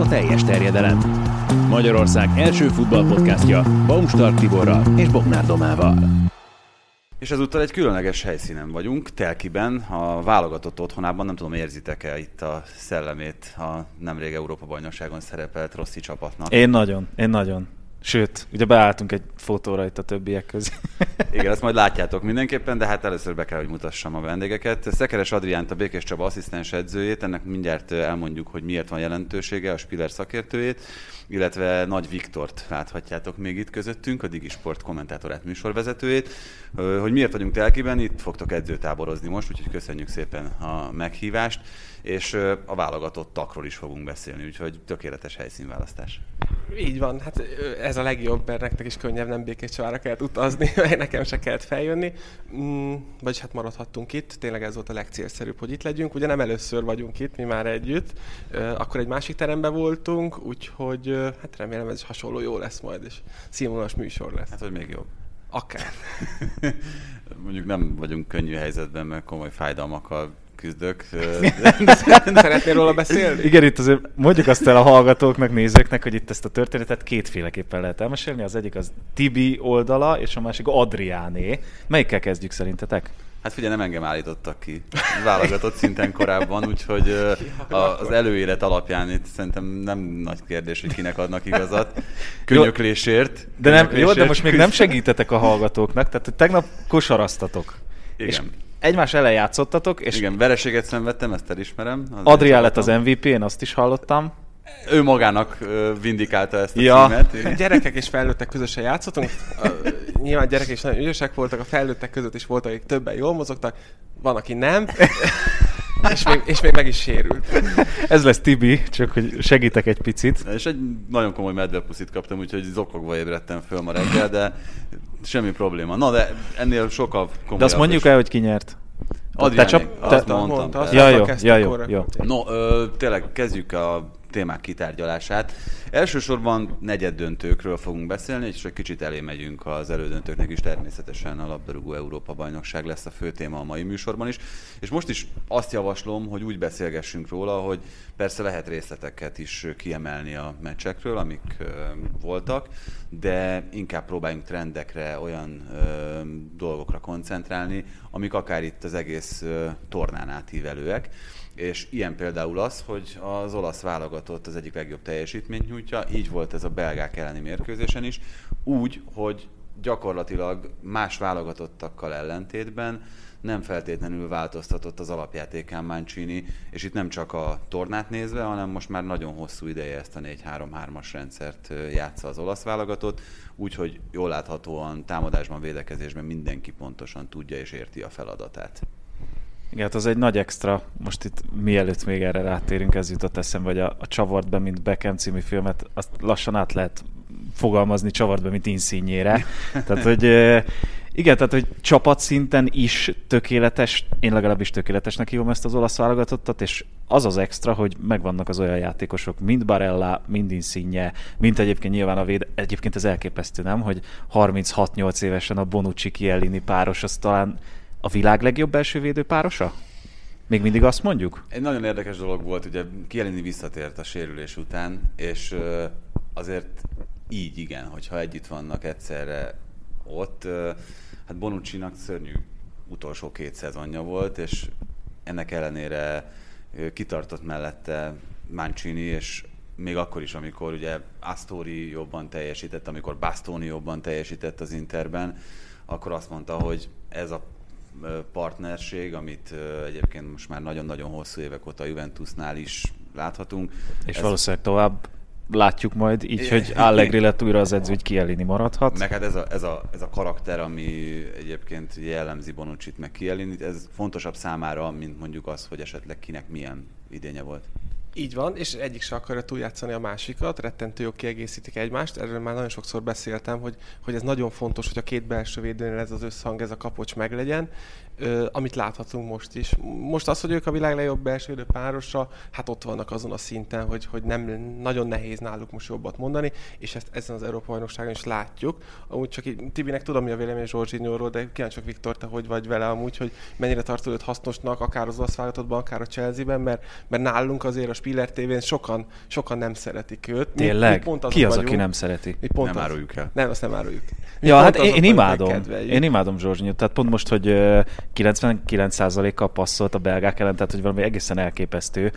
a teljes terjedelem. Magyarország első futballpodcastja Baumstark Tiborral és Bognár Domával. És ezúttal egy különleges helyszínen vagyunk, Telkiben, a válogatott otthonában, nem tudom, érzitek-e itt a szellemét a nemrég Európa-bajnokságon szerepelt Rossi csapatnak. Én nagyon, én nagyon. Sőt, ugye beálltunk egy fotóra itt a többiek közé. Igen, ezt majd látjátok mindenképpen, de hát először be kell, hogy mutassam a vendégeket. Szekeres Adriánt, a Békés Csaba asszisztens edzőjét, ennek mindjárt elmondjuk, hogy miért van jelentősége, a Spiller szakértőjét, illetve Nagy Viktort láthatjátok még itt közöttünk, a Digisport kommentátorát, műsorvezetőjét. Hogy miért vagyunk telkiben, itt fogtok edzőtáborozni most, úgyhogy köszönjük szépen a meghívást, és a válogatott takról is fogunk beszélni, úgyhogy tökéletes helyszínválasztás. Így van, hát ez a legjobb, mert nektek is könnyebb, nem békés csavára kellett utazni, nekem se kellett feljönni. Mm, vagyis hát maradhattunk itt, tényleg ez volt a legcélszerűbb, hogy itt legyünk. Ugye nem először vagyunk itt, mi már együtt, akkor egy másik teremben voltunk, úgyhogy hát remélem ez is hasonló jó lesz majd, és színvonalas műsor lesz. Hát, hogy még jobb. Akár. Mondjuk nem vagyunk könnyű helyzetben, mert komoly fájdalmakkal küzdök. Szeretnél róla beszélni? Igen, itt azért mondjuk azt el a hallgatóknak, nézőknek, hogy itt ezt a történetet kétféleképpen lehet elmesélni. Az egyik az Tibi oldala, és a másik Adriáné. Melyikkel kezdjük szerintetek? Hát figyelj, nem engem állítottak ki. Válogatott szinten korábban, úgyhogy az előélet alapján itt szerintem nem nagy kérdés, hogy kinek adnak igazat. Könyöklésért. De nem, jó, de most még nem segítetek a hallgatóknak, tehát tegnap kosaraztatok. Igen. És egymás ellen játszottatok. És Igen, vereséget szenvedtem, ezt elismerem. Adrián lett az MVP, én azt is hallottam. Ő magának vindikálta ezt a ja. címet. Gyerekek és felnőttek közösen játszottunk. Nyilván gyerekek is nagyon ügyesek voltak, a felnőttek között is voltak, akik többen jól mozogtak, van, aki nem. és, még, és még meg is sérült. Ez lesz Tibi, csak hogy segítek egy picit. És egy nagyon komoly medvepuszit kaptam, úgyhogy zokogva ébredtem föl ma reggel, de semmi probléma. Na, de ennél sokkal komolyabb. De azt mondjuk el, hogy ki nyert. Adrián, te csak, te, azt mondtam. Mondta, azt ja, jó, ja, jó, jó. No, ö, tényleg kezdjük a témák kitárgyalását. Elsősorban negyed döntőkről fogunk beszélni, és egy kicsit elé megyünk az elődöntőknek is, természetesen a labdarúgó Európa bajnokság lesz a fő téma a mai műsorban is. És most is azt javaslom, hogy úgy beszélgessünk róla, hogy persze lehet részleteket is kiemelni a meccsekről, amik voltak, de inkább próbáljunk trendekre, olyan ö, dolgokra koncentrálni, amik akár itt az egész ö, tornán átívelőek és ilyen például az, hogy az olasz válogatott az egyik legjobb teljesítményt nyújtja, így volt ez a belgák elleni mérkőzésen is, úgy, hogy gyakorlatilag más válogatottakkal ellentétben nem feltétlenül változtatott az alapjátékán Mancini, és itt nem csak a tornát nézve, hanem most már nagyon hosszú ideje ezt a 4-3-3-as rendszert játsza az olasz válogatott, úgyhogy jól láthatóan támadásban, védekezésben mindenki pontosan tudja és érti a feladatát. Igen, hát az egy nagy extra. Most itt mielőtt még erre rátérünk, ez jutott eszembe, hogy a, a Csavart be, mint Beckham című filmet, azt lassan át lehet fogalmazni Csavart be, mint inszínjére. tehát, hogy igen, tehát, hogy csapatszinten is tökéletes, én legalábbis tökéletesnek hívom ezt az olasz válogatottat, és az az extra, hogy megvannak az olyan játékosok, mint Barella, mind Insigne, mint egyébként nyilván a véd, egyébként ez elképesztő, nem, hogy 36-8 évesen a Bonucci Kielini páros, az talán a világ legjobb belső védőpárosa? Még mindig azt mondjuk? Egy nagyon érdekes dolog volt, ugye Kielini visszatért a sérülés után, és azért így igen, hogyha együtt vannak egyszerre ott, hát Bonucci-nak szörnyű utolsó két szezonja volt, és ennek ellenére kitartott mellette Mancini, és még akkor is, amikor ugye Astori jobban teljesített, amikor Bastoni jobban teljesített az Interben, akkor azt mondta, hogy ez a partnerség, amit egyébként most már nagyon-nagyon hosszú évek óta a Juventusnál is láthatunk. És ez... valószínűleg tovább látjuk majd, így, hogy Allegri lett újra az edző, hogy Kielini maradhat. Meg hát ez a, ez a, ez a karakter, ami egyébként jellemzi Bonucsit, meg Kielinit, ez fontosabb számára, mint mondjuk az, hogy esetleg kinek milyen idénye volt. Így van, és egyik se akarja túljátszani a másikat, rettentő jó kiegészítik egymást. Erről már nagyon sokszor beszéltem, hogy, hogy ez nagyon fontos, hogy a két belső védőnél ez az összhang, ez a kapocs meglegyen, ö, amit láthatunk most is. Most az, hogy ők a világ legjobb belső párosa, hát ott vannak azon a szinten, hogy, hogy nem nagyon nehéz náluk most jobbat mondani, és ezt ezen az Európa bajnokságon is látjuk. Amúgy csak így, Tibinek tudom, mi a vélemény Zsorzsinyóról, de kíváncsi Viktor, te hogy vagy vele amúgy, hogy mennyire tartod őt hasznosnak, akár az olasz akár a Chelsea-ben, mert, mert nálunk azért a Spiller tévén sokan, sokan nem szeretik őt. Mi, Tényleg? mi pont azok Ki az, vagyunk, aki nem szereti? Mi pont Nem az- áruljuk el. Nem, azt nem áruljuk. Mi Ja, pont hát én, azok én imádom. Én imádom Zsorzsinyót. Tehát pont most, hogy 99%-kal passzolt a belgák ellen, tehát hogy valami egészen elképesztő.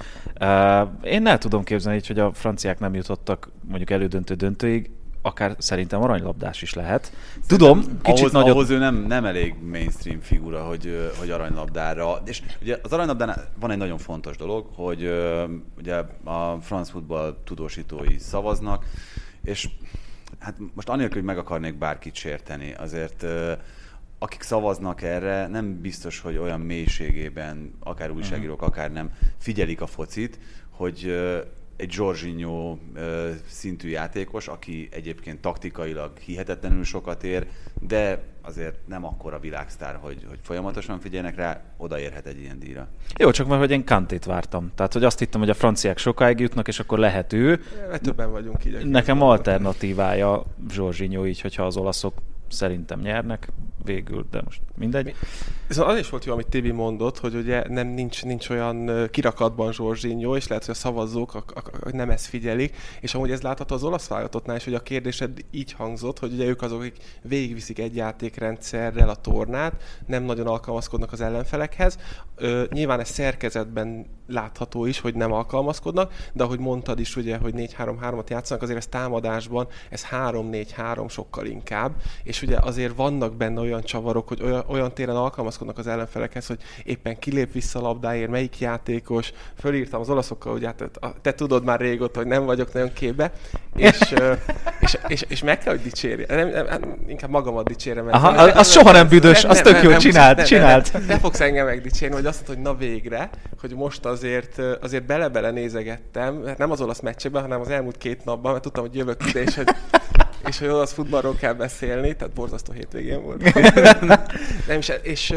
Én el tudom képzelni, így, hogy a franciák nem jutottak mondjuk elődöntő döntőig, akár szerintem aranylabdás is lehet. Tudom, kicsit ahhoz, nagyobb... ahhoz ő nem, nem elég mainstream figura, hogy, hogy aranylabdára. És ugye az aranylabdánál van egy nagyon fontos dolog, hogy ugye a France Football tudósítói szavaznak, és hát most anélkül, hogy meg akarnék bárkit sérteni, azért akik szavaznak erre, nem biztos, hogy olyan mélységében, akár újságírók, akár nem, figyelik a focit, hogy egy Jorginho szintű játékos, aki egyébként taktikailag hihetetlenül sokat ér, de azért nem akkora világsztár, hogy, hogy folyamatosan figyeljenek rá, odaérhet egy ilyen díjra. Jó, csak mert hogy én Kantét vártam. Tehát, hogy azt hittem, hogy a franciák sokáig jutnak, és akkor lehet ő. Mert többen vagyunk így. Nekem alternatívája Zsorzsinyó, így, hogyha az olaszok szerintem nyernek végül, de most mindegy. Viszont az is volt jó, amit Tibi mondott, hogy ugye nem nincs, nincs olyan kirakatban Zsorzsinyó, és lehet, hogy a szavazók a, a, a, nem ezt figyelik, és amúgy ez látható az olasz válogatottnál is, hogy a kérdésed így hangzott, hogy ugye ők azok, akik végigviszik egy játékrendszerrel a tornát, nem nagyon alkalmazkodnak az ellenfelekhez. Ö, nyilván ez szerkezetben látható is, hogy nem alkalmazkodnak, de ahogy mondtad is, ugye, hogy 4-3-3-at játszanak, azért ez támadásban, ez 3-4-3 sokkal inkább, és ugye azért vannak benne olyan csavarok, hogy olyan, olyan téren alkalmazkodnak az ellenfelekhez, hogy éppen kilép vissza a labdáért, melyik játékos, fölírtam az olaszokkal, hogy hát te, te tudod már régóta, hogy nem vagyok nagyon képbe, és, és, és, és meg kell, hogy dicsérje. Nem, nem, nem, inkább magamat dicsérem. Aha, nem- nem- az soha nem büdös, az tök jó, csináld. nem- Te fogsz engem megdicsérni, hogy azt mondod, hogy na végre, hogy most azért, azért bele-bele nézegettem, hát nem az olasz meccsekben, hanem az elmúlt két napban, mert tudtam, hogy jövök ide, és hogy, és hogy olasz futballról kell beszélni, tehát borzasztó hétvégén volt. nem, és, és,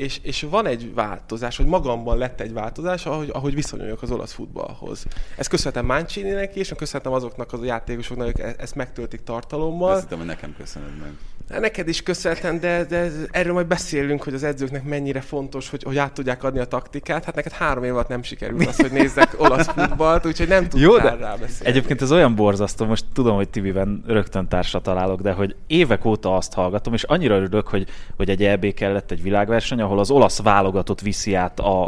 és, és van egy változás, hogy magamban lett egy változás, ahogy, ahogy viszonyuljak az olasz futballhoz. Ezt köszönhetem Mancini-nek is, és köszönhetem azoknak az játékosoknak, akik e- ezt megtöltik tartalommal. Azt hittem, hogy nekem köszönöd meg. Hát Neked is köszönhetem, de, de erről majd beszélünk, hogy az edzőknek mennyire fontos, hogy, hogy át tudják adni a taktikát. Hát neked három év alatt nem sikerült az, hogy nézzek olasz futballt, úgyhogy nem tudtál Jó, de rá beszélni. egyébként ez olyan borzasztó, most tudom, hogy Tibiben rögtön társra találok, de hogy évek óta azt hallgatom, és annyira örülök, hogy, hogy egy EB kellett egy világverseny, ahol az olasz válogatott viszi át a,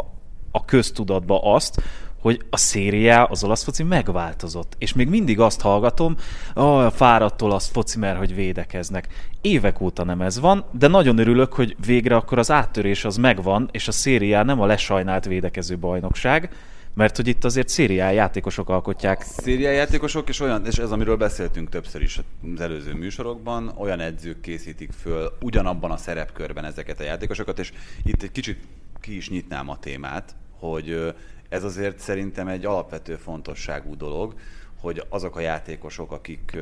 a köztudatba azt, hogy a szériá, az olasz foci megváltozott. És még mindig azt hallgatom, a fáradt olasz foci, mert hogy védekeznek. Évek óta nem ez van, de nagyon örülök, hogy végre akkor az áttörés az megvan, és a szériá nem a lesajnált védekező bajnokság, mert hogy itt azért szériá játékosok alkotják. Szériai játékosok, és olyan, és ez amiről beszéltünk többször is az előző műsorokban, olyan edzők készítik föl ugyanabban a szerepkörben ezeket a játékosokat, és itt egy kicsit ki is nyitnám a témát, hogy ez azért szerintem egy alapvető fontosságú dolog, hogy azok a játékosok, akik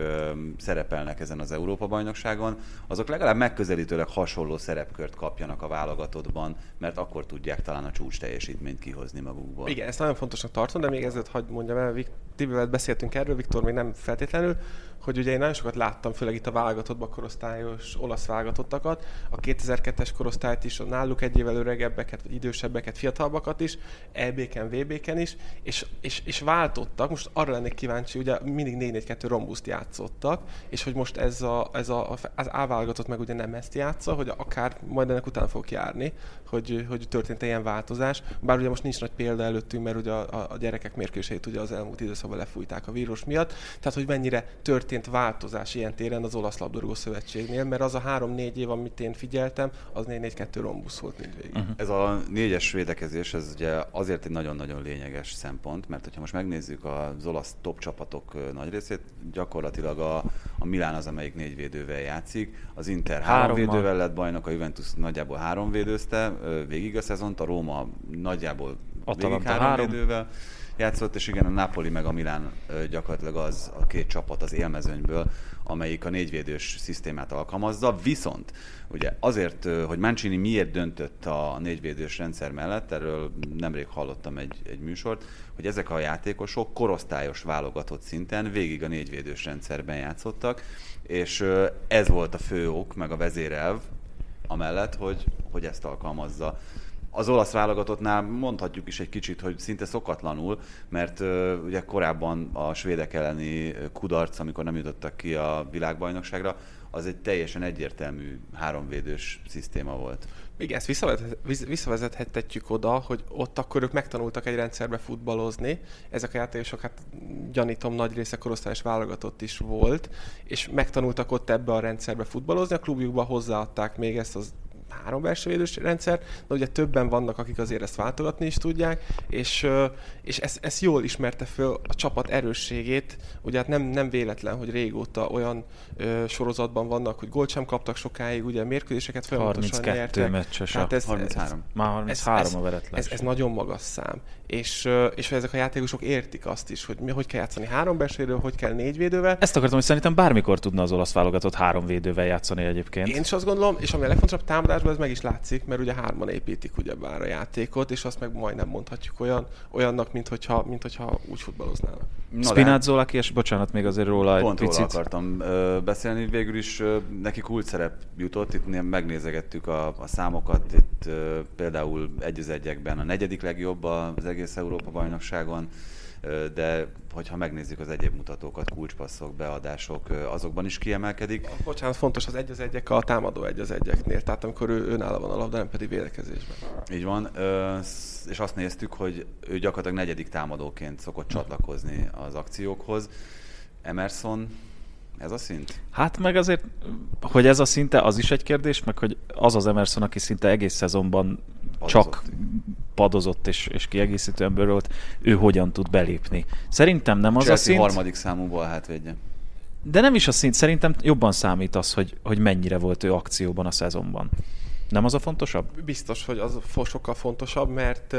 szerepelnek ezen az Európa-bajnokságon, azok legalább megközelítőleg hasonló szerepkört kapjanak a válogatottban, mert akkor tudják talán a csúcs teljesítményt kihozni magukból. Igen, ezt nagyon fontosnak tartom, de még ezért hagyd mondjam el, Tibivel beszéltünk erről, Viktor még nem feltétlenül, hogy ugye én nagyon sokat láttam, főleg itt a válogatottban korosztályos olasz válogatottakat, a 2002-es korosztályt is, a náluk egy évvel öregebbeket, vagy idősebbeket, fiatalabbakat is, EB-ken, VB-ken is, és, és, és váltottak, most arra lennék kíváncsi, ugye mindig 4-4-2 rombuszt játszottak, és hogy most ez a, ez a, az A válogatott meg ugye nem ezt játsza, hogy akár majd ennek után fog járni, hogy, hogy történt ilyen változás. Bár ugye most nincs nagy példa előttünk, mert ugye a, a gyerekek mérkőzését ugye az elmúlt időszakban lefújták a vírus miatt. Tehát, hogy mennyire történt változás ilyen téren az Olasz Labdarúgó Szövetségnél, mert az a három-négy év, amit én figyeltem, az 4-4-2 rombusz volt mindvégig. Uh-huh. Ez a négyes védekezés, ez ugye azért egy nagyon-nagyon lényeges szempont, mert hogyha most megnézzük az olasz top csapatok nagy részét, gyakorlatilag a, a Milán az, amelyik négy védővel játszik, az Inter három Hárommal. védővel lett bajnok, a Juventus nagyjából három védőzte végig a szezont, a Róma nagyjából végig Atalanta három, három. védővel játszott, és igen, a Napoli meg a Milán gyakorlatilag az a két csapat az élmezőnyből, amelyik a négyvédős szisztémát alkalmazza, viszont ugye azért, hogy Mancini miért döntött a négyvédős rendszer mellett, erről nemrég hallottam egy, egy műsort, hogy ezek a játékosok korosztályos válogatott szinten végig a négyvédős rendszerben játszottak, és ez volt a fő ok, meg a vezérelv, amellett, hogy, hogy ezt alkalmazza az olasz válogatottnál mondhatjuk is egy kicsit, hogy szinte szokatlanul, mert ugye korábban a svédek elleni kudarc, amikor nem jutottak ki a világbajnokságra, az egy teljesen egyértelmű háromvédős szisztéma volt. Igen, ezt visszavezethetjük oda, hogy ott akkor ők megtanultak egy rendszerbe futballozni. Ezek a játékosok, hát gyanítom, nagy része korosztályos válogatott is volt, és megtanultak ott ebbe a rendszerbe futballozni. A klubjukba hozzáadták még ezt az három belső védős rendszer, de ugye többen vannak, akik azért ezt váltogatni is tudják, és, és ez, ez jól ismerte föl a csapat erősségét. Ugye hát nem, nem véletlen, hogy régóta olyan ö, sorozatban vannak, hogy gólt sem kaptak sokáig, ugye mérkőzéseket folyamatosan 32 nyertek. meccses hát ez, 33. Ez, már 33 ez, a veretlen. Ez, ez, nagyon magas szám. És, és hogy ezek a játékosok értik azt is, hogy mi, hogy kell játszani három belső hogy kell négy védővel. Ezt akartam, hogy szerintem bármikor tudna az olasz válogatott három védővel játszani egyébként. Én is azt gondolom, és ami a legfontosabb támadásban ez meg is látszik, mert ugye hárman építik ugye bár a játékot, és azt meg majdnem mondhatjuk olyan, olyannak, mint hogyha, mint hogyha úgy futballoznának. Spinazzola és bocsánat még azért róla egy Pont picit. róla akartam ö, beszélni, végül is ö, neki kult szerep jutott, itt megnézegettük a, a számokat, itt ö, például egy az egyekben a negyedik legjobb az egész Európa bajnokságon, de hogyha megnézzük az egyéb mutatókat, kulcspasszok, beadások, azokban is kiemelkedik. Bocsánat, fontos az egy az egyek a támadó egy az egyeknél, tehát amikor ő önálló van a labda, nem pedig védekezésben. Így van, és azt néztük, hogy ő gyakorlatilag negyedik támadóként szokott csatlakozni az akciókhoz. Emerson ez a szint? Hát meg azért, hogy ez a szinte, az is egy kérdés, meg hogy az az Emerson, aki szinte egész szezonban padozott. csak padozott és, és kiegészítően bőrölt, ő hogyan tud belépni. Szerintem nem az Chelsea a szint... harmadik számúból hátvédje. De nem is a szint, szerintem jobban számít az, hogy, hogy mennyire volt ő akcióban a szezonban. Nem az a fontosabb? Biztos, hogy az sokkal fontosabb, mert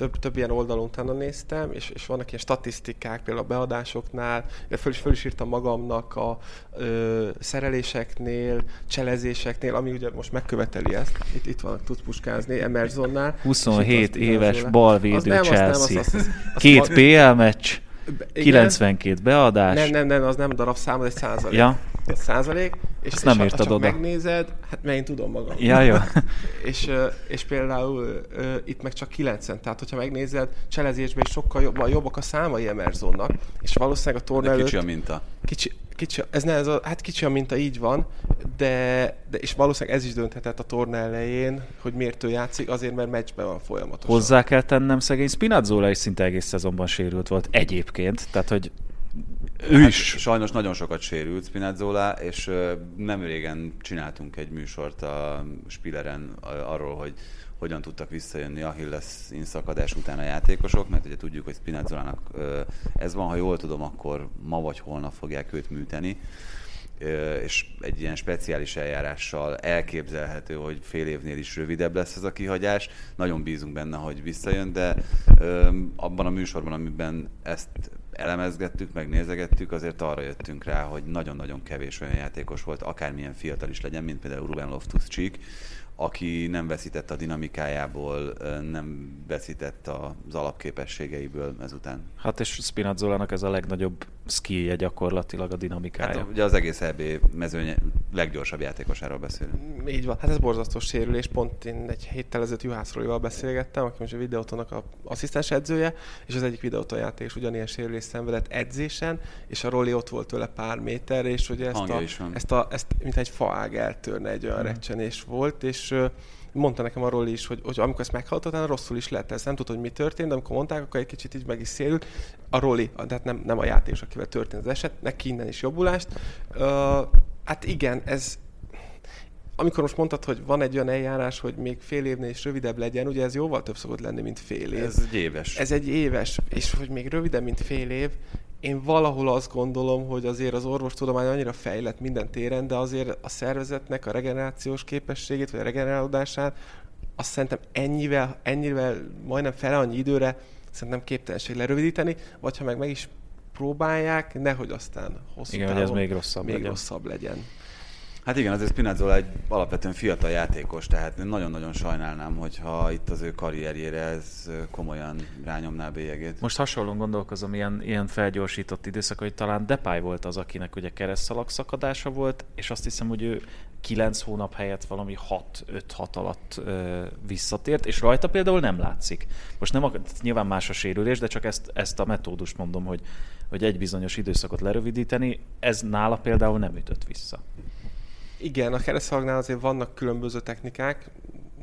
több, több ilyen oldalon utána néztem, és, és vannak ilyen statisztikák, például a beadásoknál, föl is, föl is írtam magamnak a ö, szereléseknél, cselezéseknél, ami ugye most megköveteli ezt. Itt, itt van, tudsz puskázni Emersonnál. 27 éves balvédő az Chelsea. Az nem, az, az, az, az, Két PL meccs. Igen. 92 beadás. Nem, nem, nem, az nem darabszám, az egy százalék. Ja. Egy százalék. És, Ezt és nem írtad ha oda. megnézed, hát mert én tudom magam. Ja, jó. és, és például itt meg csak 9 tehát hogyha megnézed, cselezésben is sokkal jobb, jobbak a számai Emersonnak, és valószínűleg a torna előtt... kicsi a minta. Kicsi, kicsi, ez ne, ez a, hát kicsi a minta, így van, de, de és valószínűleg ez is dönthetett a torna elején, hogy miért ő játszik, azért, mert meccsben van folyamatosan. Hozzá kell tennem, szegény Spinazzola is szinte egész szezonban sérült volt egyébként, tehát hogy ő hát is. Sajnos nagyon sokat sérült Spinazzola, és nem régen csináltunk egy műsort a Spilleren arról, hogy hogyan tudtak visszajönni Achilles inszakadás után a játékosok, mert ugye tudjuk, hogy Spinazzolának ez van, ha jól tudom, akkor ma vagy holnap fogják őt műteni és egy ilyen speciális eljárással elképzelhető, hogy fél évnél is rövidebb lesz ez a kihagyás. Nagyon bízunk benne, hogy visszajön, de abban a műsorban, amiben ezt elemezgettük, meg nézegettük, azért arra jöttünk rá, hogy nagyon-nagyon kevés olyan játékos volt, akármilyen fiatal is legyen, mint például Ruben Loftus-Cheek, aki nem veszített a dinamikájából, nem veszített az alapképességeiből ezután. Hát és Spinazzolának ez a legnagyobb skillje gyakorlatilag a dinamikája. Hát, ugye az egész EB mezőny leggyorsabb játékosáról beszélünk. Így van, hát ez borzasztó sérülés. Pont én egy héttel ezelőtt Juhász Róival beszélgettem, aki most a videótonak a asszisztens edzője, és az egyik videóton játékos ugyanilyen sérülés szenvedett edzésen, és a Roli ott volt tőle pár méter, és ugye ezt, a, ezt, a, ezt, mint egy faág eltörne egy olyan hmm. recsenés volt, és mondta nekem arról is, hogy, hogy amikor ezt meghallottad, rosszul is lett. Ez nem tudod, hogy mi történt, de amikor mondták, akkor egy kicsit így meg is szélült. A Roli, tehát nem, nem a játék, akivel történt az eset, neki innen is jobbulást. Uh, hát igen, ez, amikor most mondtad, hogy van egy olyan eljárás, hogy még fél évnél is rövidebb legyen, ugye ez jóval több szokott lenni, mint fél év. Ez egy éves. Ez egy éves, és hogy még rövidebb, mint fél év, én valahol azt gondolom, hogy azért az orvostudomány annyira fejlett minden téren, de azért a szervezetnek a regenerációs képességét, vagy a regenerálódását, azt szerintem ennyivel, ennyivel majdnem fele annyi időre szerintem képtelenség lerövidíteni, vagy ha meg meg is próbálják, nehogy aztán hosszú Igen, távon, hogy ez még rosszabb még legyen. rosszabb legyen. Hát igen, azért Spinazzola egy alapvetően fiatal játékos, tehát nagyon-nagyon sajnálnám, hogyha itt az ő karrierjére ez komolyan rányomná bélyegét. Most hasonlóan gondolkozom, ilyen, ilyen felgyorsított időszak, hogy talán Depay volt az, akinek ugye keresztszalag szakadása volt, és azt hiszem, hogy ő 9 hónap helyett valami 6-5-6 alatt ö, visszatért, és rajta például nem látszik. Most nem nyilván más a sérülés, de csak ezt, ezt a metódust mondom, hogy, hogy egy bizonyos időszakot lerövidíteni, ez nála például nem ütött vissza. Igen, a kereszthagnál azért vannak különböző technikák,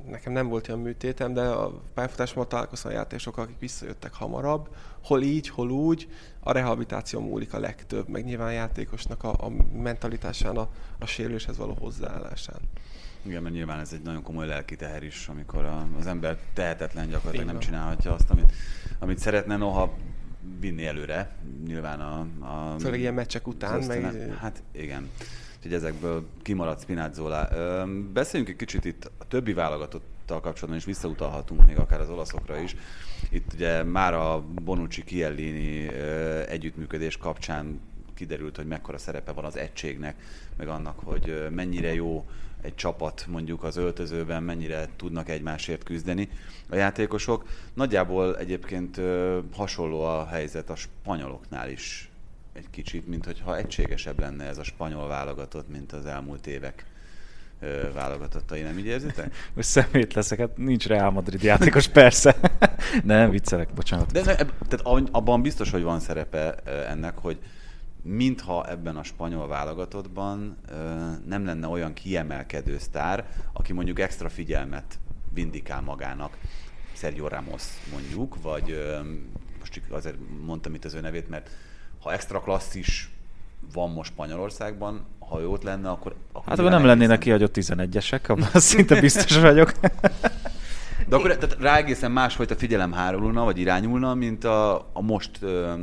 nekem nem volt ilyen műtétem, de a pályafutásommal találkoztam a játékosokkal, akik visszajöttek hamarabb, hol így, hol úgy, a rehabilitáció múlik a legtöbb, meg nyilván a játékosnak a, a mentalitásán, a, a sérüléshez való hozzáállásán. Igen, mert nyilván ez egy nagyon komoly lelki teher is, amikor a, az ember tehetetlen gyakorlatilag nem csinálhatja azt, amit, amit szeretne, noha vinni előre, nyilván a... a Főleg ilyen meccsek után. Meg... Hát igen. Úgyhogy ezekből kimaradt Spinazzola. Beszéljünk egy kicsit itt a többi válogatottal kapcsolatban, és visszautalhatunk még akár az olaszokra is. Itt ugye már a Bonucci Chiellini együttműködés kapcsán kiderült, hogy mekkora szerepe van az egységnek, meg annak, hogy mennyire jó egy csapat mondjuk az öltözőben, mennyire tudnak egymásért küzdeni a játékosok. Nagyjából egyébként hasonló a helyzet a spanyoloknál is egy kicsit, mint hogyha egységesebb lenne ez a spanyol válogatott, mint az elmúlt évek válogatottai, nem így érzitek? Most szemét leszek, hát nincs Real Madrid játékos, persze. nem, viccelek, bocsánat. De tehát abban biztos, hogy van szerepe ennek, hogy mintha ebben a spanyol válogatottban nem lenne olyan kiemelkedő sztár, aki mondjuk extra figyelmet vindikál magának. Sergio Ramos mondjuk, vagy most csak azért mondtam itt az ő nevét, mert ha extra klasszis van most Spanyolországban, ha ott lenne, akkor... akkor hát akkor nem lennének kihagyott 11-esek, abban szinte biztos vagyok. De akkor tehát rá egészen másfajta figyelem hárulna, vagy irányulna, mint a, a most ö,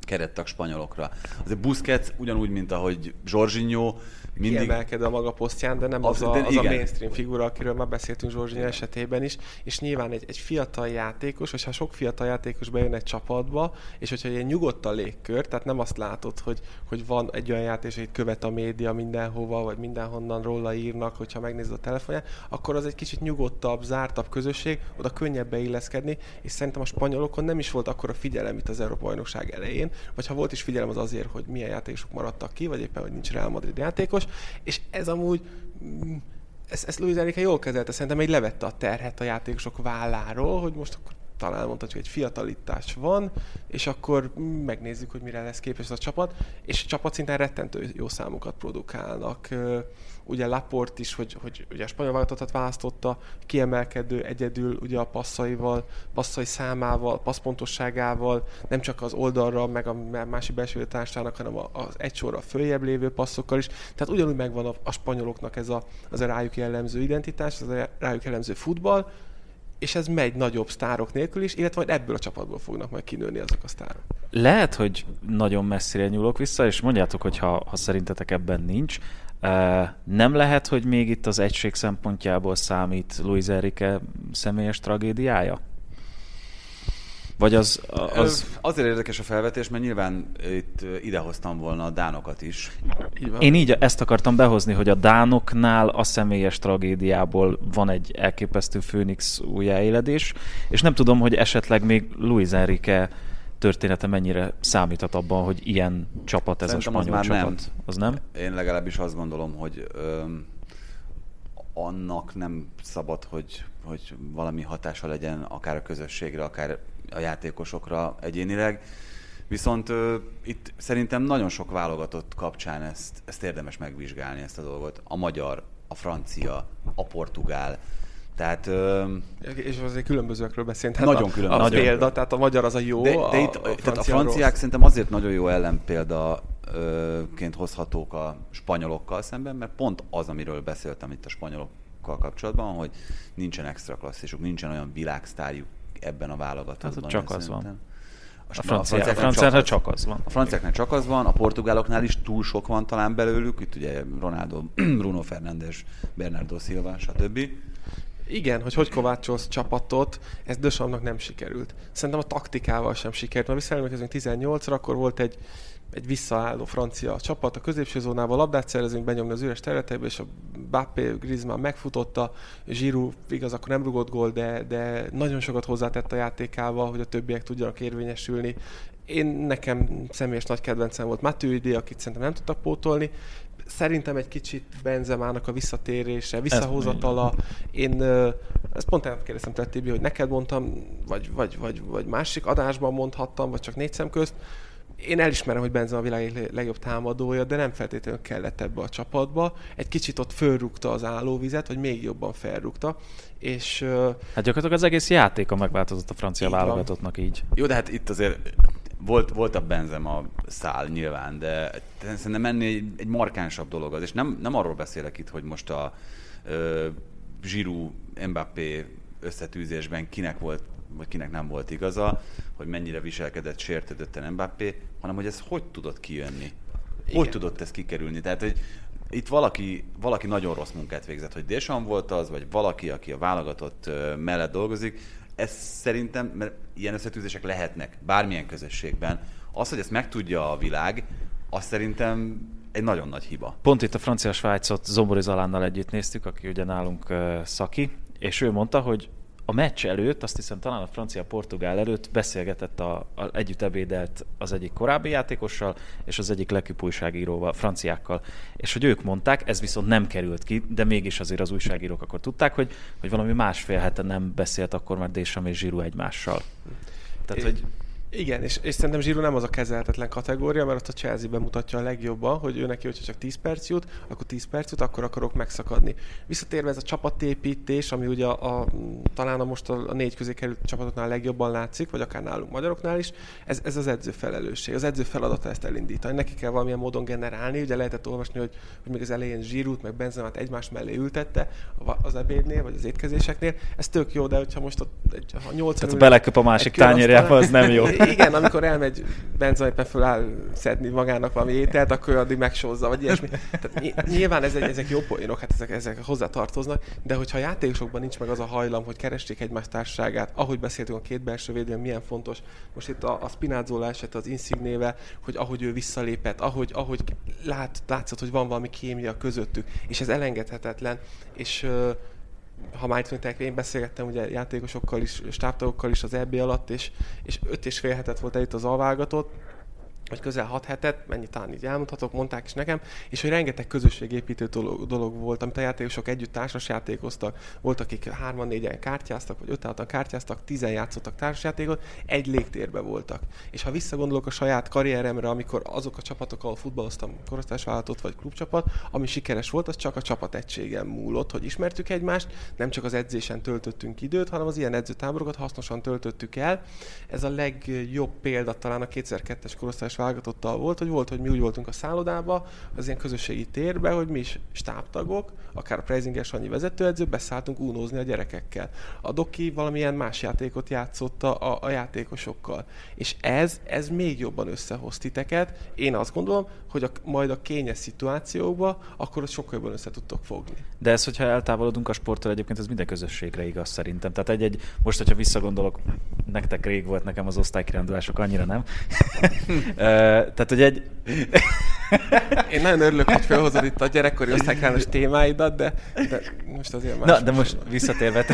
kerettag spanyolokra. Azért Busquets ugyanúgy, mint ahogy Jorginho, mindig... kiemelkedő a maga posztján, de nem az, az, a, az a mainstream figura, akiről már beszéltünk Zsorzsinya esetében is, és nyilván egy, egy fiatal játékos, vagy ha sok fiatal játékos bejön egy csapatba, és hogyha ilyen nyugodt a légkör, tehát nem azt látod, hogy, hogy van egy olyan játékos, hogy követ a média mindenhova, vagy mindenhonnan róla írnak, hogyha megnézed a telefonját, akkor az egy kicsit nyugodtabb, zártabb közösség, oda könnyebb beilleszkedni, és szerintem a spanyolokon nem is volt akkor a figyelem itt az Európa bajnokság elején, vagy ha volt is figyelem az azért, hogy milyen játékosok maradtak ki, vagy éppen, hogy nincs Real Madrid játékos, és ez amúgy mm, ezt, ezt Luis Enrique jól kezelte, szerintem egy levette a terhet a játékosok válláról, hogy most akkor talán mondhatjuk, egy fiatalítás van, és akkor megnézzük, hogy mire lesz képes ez a csapat, és csapatszinten rettentő jó számokat produkálnak ugye Laport is, hogy, hogy ugye a spanyol válogatottat választotta, kiemelkedő egyedül ugye a passzaival, passzai számával, passzpontosságával, nem csak az oldalra, meg a másik belső társának, hanem az egy sorra följebb lévő passzokkal is. Tehát ugyanúgy megvan a, a spanyoloknak ez a, az a rájuk jellemző identitás, az a rájuk jellemző futball, és ez megy nagyobb sztárok nélkül is, illetve majd ebből a csapatból fognak majd kinőni azok a sztárok. Lehet, hogy nagyon messzire nyúlok vissza, és mondjátok, hogy ha, ha szerintetek ebben nincs, nem lehet, hogy még itt az egység szempontjából számít Luis Enrique személyes tragédiája? Vagy az, az... Azért érdekes a felvetés, mert nyilván itt idehoztam volna a dánokat is. Én így ezt akartam behozni, hogy a dánoknál a személyes tragédiából van egy elképesztő Főnix újjáéledés, és nem tudom, hogy esetleg még Luis Enrique története mennyire számíthat abban, hogy ilyen csapat ez Szerintem a spanyol az már csapat? Nem. Az nem? Én legalábbis azt gondolom, hogy ö, annak nem szabad, hogy, hogy valami hatása legyen akár a közösségre, akár a játékosokra egyénileg. Viszont ö, itt szerintem nagyon sok válogatott kapcsán ezt, ezt érdemes megvizsgálni, ezt a dolgot. A magyar, a francia, a portugál, tehát, ö, és azért különbözőekről beszélünk. Tehát nagyon különböző. A példa, tehát a magyar az a jó, de, de itt, a, a, tehát a franciák rossz. szerintem azért nagyon jó ellenpéldaként hozhatók a spanyolokkal szemben, mert pont az, amiről beszéltem itt a spanyolokkal kapcsolatban, hogy nincsen extra klasszisuk, nincsen olyan világsztárjuk ebben a válogatottban. Hát csak az van. A, francia, a franciáknál csak, csak az van. A franciáknál csak az van, a portugáloknál is túl sok van talán belőlük, itt ugye Ronaldo, Bruno Fernandes, Bernardo Silva, stb. Igen, hogy hogy kovácsolsz csapatot, ez Dösamnak nem sikerült. Szerintem a taktikával sem sikerült. Mert visszaemlékezünk 18-ra, akkor volt egy, egy visszaálló francia csapat, a középső zónával labdát szerezünk, benyomni az üres területekbe, és a Bappé Griezmann megfutotta, Giroud igaz, akkor nem rugott gól, de, de nagyon sokat hozzátett a játékával, hogy a többiek tudjanak érvényesülni. Én nekem személyes nagy kedvencem volt Matuidi, akit szerintem nem tudtak pótolni, szerintem egy kicsit Benzemának a visszatérése, visszahozatala. Én ezt pont elkérdeztem te Tibi, hogy neked mondtam, vagy, vagy, vagy, vagy másik adásban mondhattam, vagy csak négy szem közt. Én elismerem, hogy Benzema a világ legjobb támadója, de nem feltétlenül kellett ebbe a csapatba. Egy kicsit ott fölrúgta az állóvizet, vagy még jobban felrúgta. És, Hát gyakorlatilag az egész játéka megváltozott a francia van. válogatottnak így. Jó, de hát itt azért volt, volt a Benzema szál nyilván, de szerintem ennél egy, egy markánsabb dolog az, és nem, nem arról beszélek itt, hogy most a ö, Giroud Mbappé összetűzésben kinek volt vagy kinek nem volt igaza, hogy mennyire viselkedett sértődötten Mbappé, hanem hogy ez hogy tudott kijönni. Hogy Igen. tudott ez kikerülni? Tehát, hogy itt valaki, valaki nagyon rossz munkát végzett, hogy Deschamps volt az, vagy valaki, aki a válogatott mellett dolgozik. Ez szerintem, mert ilyen összetűzések lehetnek bármilyen közösségben. Az, hogy ezt megtudja a világ, az szerintem egy nagyon nagy hiba. Pont itt a francia-svájcot Zombori Zalánnal együtt néztük, aki ugye nálunk uh, szaki, és ő mondta, hogy a meccs előtt, azt hiszem talán a francia-portugál előtt beszélgetett, a, a, együtt ebédelt az egyik korábbi játékossal, és az egyik legjobb újságíróval, franciákkal. És hogy ők mondták, ez viszont nem került ki, de mégis azért az újságírók akkor tudták, hogy, hogy valami másfél hete nem beszélt akkor már Deschamps és Giroud egymással. Tehát, hogy Igen, és, és szerintem Zsíru nem az a kezelhetetlen kategória, mert ott a Chelsea bemutatja a legjobban, hogy ő neki, hogyha csak 10 perc jut, akkor 10 perc jut, akkor akarok megszakadni. Visszatérve ez a csapatépítés, ami ugye a, a talán a most a, a négy közé került csapatoknál legjobban látszik, vagy akár nálunk magyaroknál is, ez, ez az edző felelősség. Az edző feladata ezt elindítani. Neki kell valamilyen módon generálni. Ugye lehetett olvasni, hogy, hogy még az elején Zsírút, meg Benzemát egymás mellé ültette az ebédnél, vagy az étkezéseknél. Ez tök jó, de hogyha most ott egy, ha 80 tehát ha beleköp a másik tányérjába, az nem jó. Igen, amikor elmegy Benzema éppen föláll szedni magának valami ételt, akkor addig megsózza, vagy ilyesmi. Tehát ny- nyilván ezek, ezek jó poénok, hát ezek, ezek hozzá tartoznak, de hogyha a játékosokban nincs meg az a hajlam, hogy keressék egymás társaságát, ahogy beszéltünk a két belső védőn, milyen fontos. Most itt a, a Spinazzola eset az Insignével, hogy ahogy ő visszalépett, ahogy, ahogy lát, látszott, hogy van valami kémia közöttük, és ez elengedhetetlen, és ha már itt én beszélgettem ugye játékosokkal is, stábtagokkal is az EB alatt, és, és öt és fél hetet volt itt az alvágatott, vagy közel hat hetet, mennyi talán így elmondhatok, mondták is nekem, és hogy rengeteg közösségépítő dolog, dolog volt, amit a játékosok együtt társasjátékoztak, volt, akik hárman, négyen kártyáztak, vagy öt kártyáztak, tizen játszottak társasjátékot, egy légtérbe voltak. És ha visszagondolok a saját karrieremre, amikor azok a csapatok, ahol futballoztam, korosztályvállalatot vagy klubcsapat, ami sikeres volt, az csak a csapat egységen múlott, hogy ismertük egymást, nem csak az edzésen töltöttünk időt, hanem az ilyen edzőtáborokat hasznosan töltöttük el. Ez a legjobb példa talán a 2002-es korosztályos válogatottal volt, hogy volt, hogy mi úgy voltunk a szállodába, az ilyen közösségi térbe, hogy mi is stábtagok, akár a Preisinger Sanyi vezetőedző, beszálltunk unózni a gyerekekkel. A Doki valamilyen más játékot játszotta a, a játékosokkal. És ez, ez még jobban összehoz titeket. Én azt gondolom, hogy a, majd a kényes szituációkba, akkor ott sokkal jobban össze tudtok fogni. De ez, hogyha eltávolodunk a sporttól, egyébként ez minden közösségre igaz szerintem. Tehát egy-egy, most, hogyha visszagondolok, nektek rég volt nekem az osztálykirándulások, annyira nem. Tehát, hogy egy... Én nagyon örülök, hogy felhozod itt a gyerekkori osztálykános témáidat, de, de most azért más. Na, de most visszatérve.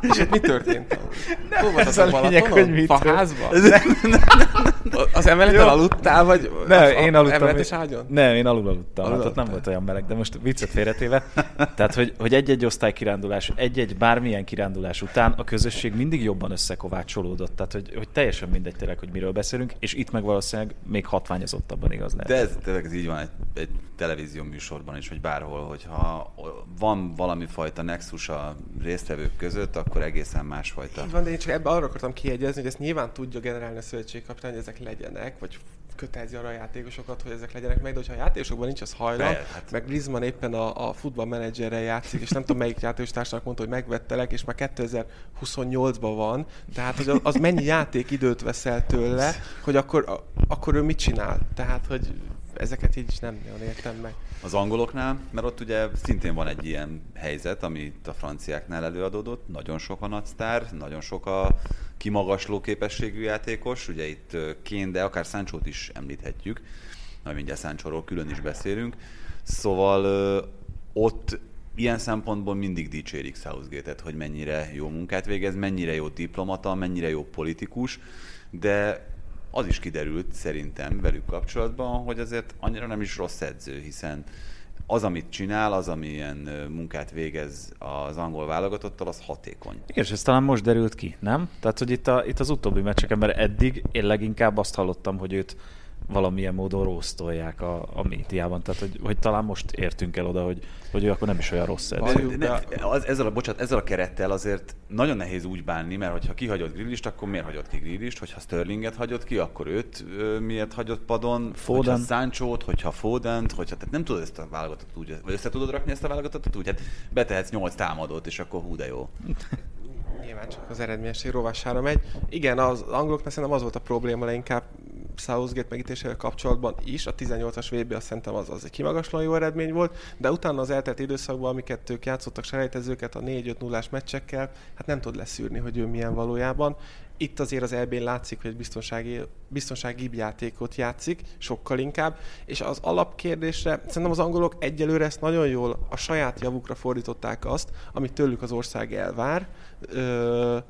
És itt mi történt? Hol volt az a a lényeg, hogy mit Faházba? Az emeleten aludtál, vagy Nem, a- én aludtam. Emeletes ágyon? Nem, én alul aludtam. Alul Hát ott nem volt olyan meleg, de most viccet félretéve. Tehát, hogy, hogy egy-egy osztálykirándulás, egy-egy bármilyen kirándulás után a közösség mindig jobban összekovácsolódott. Tehát, hogy, hogy teljesen mindegy tényleg, hogy miről beszélünk, és itt meg valószínűleg még hatványozottabban igaz lehet. De ez tényleg ez így van egy, egy televízió műsorban is, vagy bárhol, hogyha van valami fajta nexus a résztvevők között, akkor egészen másfajta. Így van, de én csak ebbe arra akartam kiegyezni, hogy ezt nyilván tudja generálni a szövetségkapitány, hogy ezek legyenek, vagy kötelezi arra a játékosokat, hogy ezek legyenek meg, de hogyha a játékosokban nincs az hajlam, Be, hát- meg Griezmann éppen a, a futballmenedzserrel játszik, és nem tudom melyik játékostársának mondta, hogy megvettelek, és már 2028-ban van, tehát hogy az mennyi játékidőt veszel tőle, hogy akkor, akkor ő mit csinál? Tehát, hogy ezeket így is nem nagyon értem meg. Az angoloknál, mert ott ugye szintén van egy ilyen helyzet, ami itt a franciáknál előadódott, nagyon sok a nagysztár, nagyon sok a kimagasló képességű játékos, ugye itt Kane, de akár sancho is említhetjük, majd mindjárt Sanchóról külön is beszélünk, szóval ott ilyen szempontból mindig dicsérik Southgate-et, hogy mennyire jó munkát végez, mennyire jó diplomata, mennyire jó politikus, de az is kiderült szerintem velük kapcsolatban, hogy azért annyira nem is rossz edző, hiszen az, amit csinál, az, amilyen munkát végez az angol válogatottal, az hatékony. Igen, és ez talán most derült ki, nem? Tehát, hogy itt, a, itt az utóbbi meccseken, mert eddig én leginkább azt hallottam, hogy őt valamilyen módon rósztolják a, a médiában. Tehát, hogy, hogy talán most értünk el oda, hogy, hogy ő akkor nem is olyan rossz edző. Ne, az, ezzel, a, bocsánat, ezzel a kerettel azért nagyon nehéz úgy bánni, mert hogyha kihagyod Grillist, akkor miért hagyod ki Grillist? Hogyha Sterlinget hagyod ki, akkor őt ö, miért hagyod padon? Foden. Hogyha Sancho-t, hogyha Fodent, hogyha tehát nem tudod ezt a válogatot úgy, vagy össze tudod rakni ezt a válogatot úgy, hát betehetsz nyolc támadót, és akkor hú de jó. Nyilván csak az eredményesség rovására megy. Igen, az angoloknak szerintem az volt a probléma leginkább, Southgate megítésével kapcsolatban is, a 18-as VB azt szerintem az, az egy kimagaslóan jó eredmény volt, de utána az eltelt időszakban, amiket ők játszottak selejtezőket a 4-5 0 meccsekkel, hát nem tud leszűrni, hogy ő milyen valójában. Itt azért az eb látszik, hogy egy biztonsági, biztonsági játékot játszik, sokkal inkább, és az alapkérdésre szerintem az angolok egyelőre ezt nagyon jól a saját javukra fordították azt, amit tőlük az ország elvár, ö-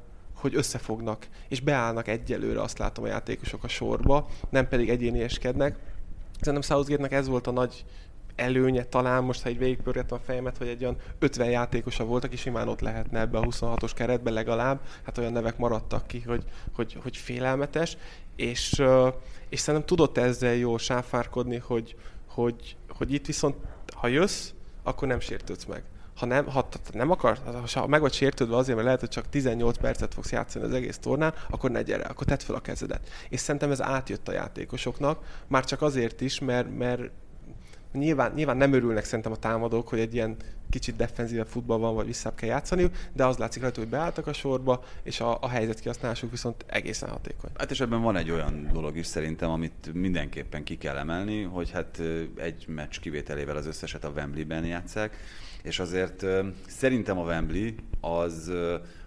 hogy összefognak, és beállnak egyelőre, azt látom a játékosok a sorba, nem pedig egyénieskednek. Szerintem southgate ez volt a nagy előnye talán, most ha egy végigpörgettem a fejemet, hogy egy olyan 50 játékosa volt, aki simán ott lehetne ebbe a 26-os keretbe legalább, hát olyan nevek maradtak ki, hogy, hogy, hogy félelmetes, és, és szerintem tudott ezzel jól sáfárkodni, hogy, hogy, hogy itt viszont, ha jössz, akkor nem sértődsz meg ha nem, ha nem akar, ha meg vagy sértődve azért, mert lehet, hogy csak 18 percet fogsz játszani az egész tornán, akkor ne gyere, akkor tedd fel a kezedet. És szerintem ez átjött a játékosoknak, már csak azért is, mert, mert nyilván, nyilván nem örülnek szerintem a támadók, hogy egy ilyen kicsit defenzívebb futball van, vagy vissza kell játszaniuk, de az látszik rajta, hogy beálltak a sorba, és a, a helyzet kihasználásuk viszont egészen hatékony. Hát és ebben van egy olyan dolog is szerintem, amit mindenképpen ki kell emelni, hogy hát egy meccs kivételével az összeset a Wembley-ben játszák, és azért szerintem a Wembley az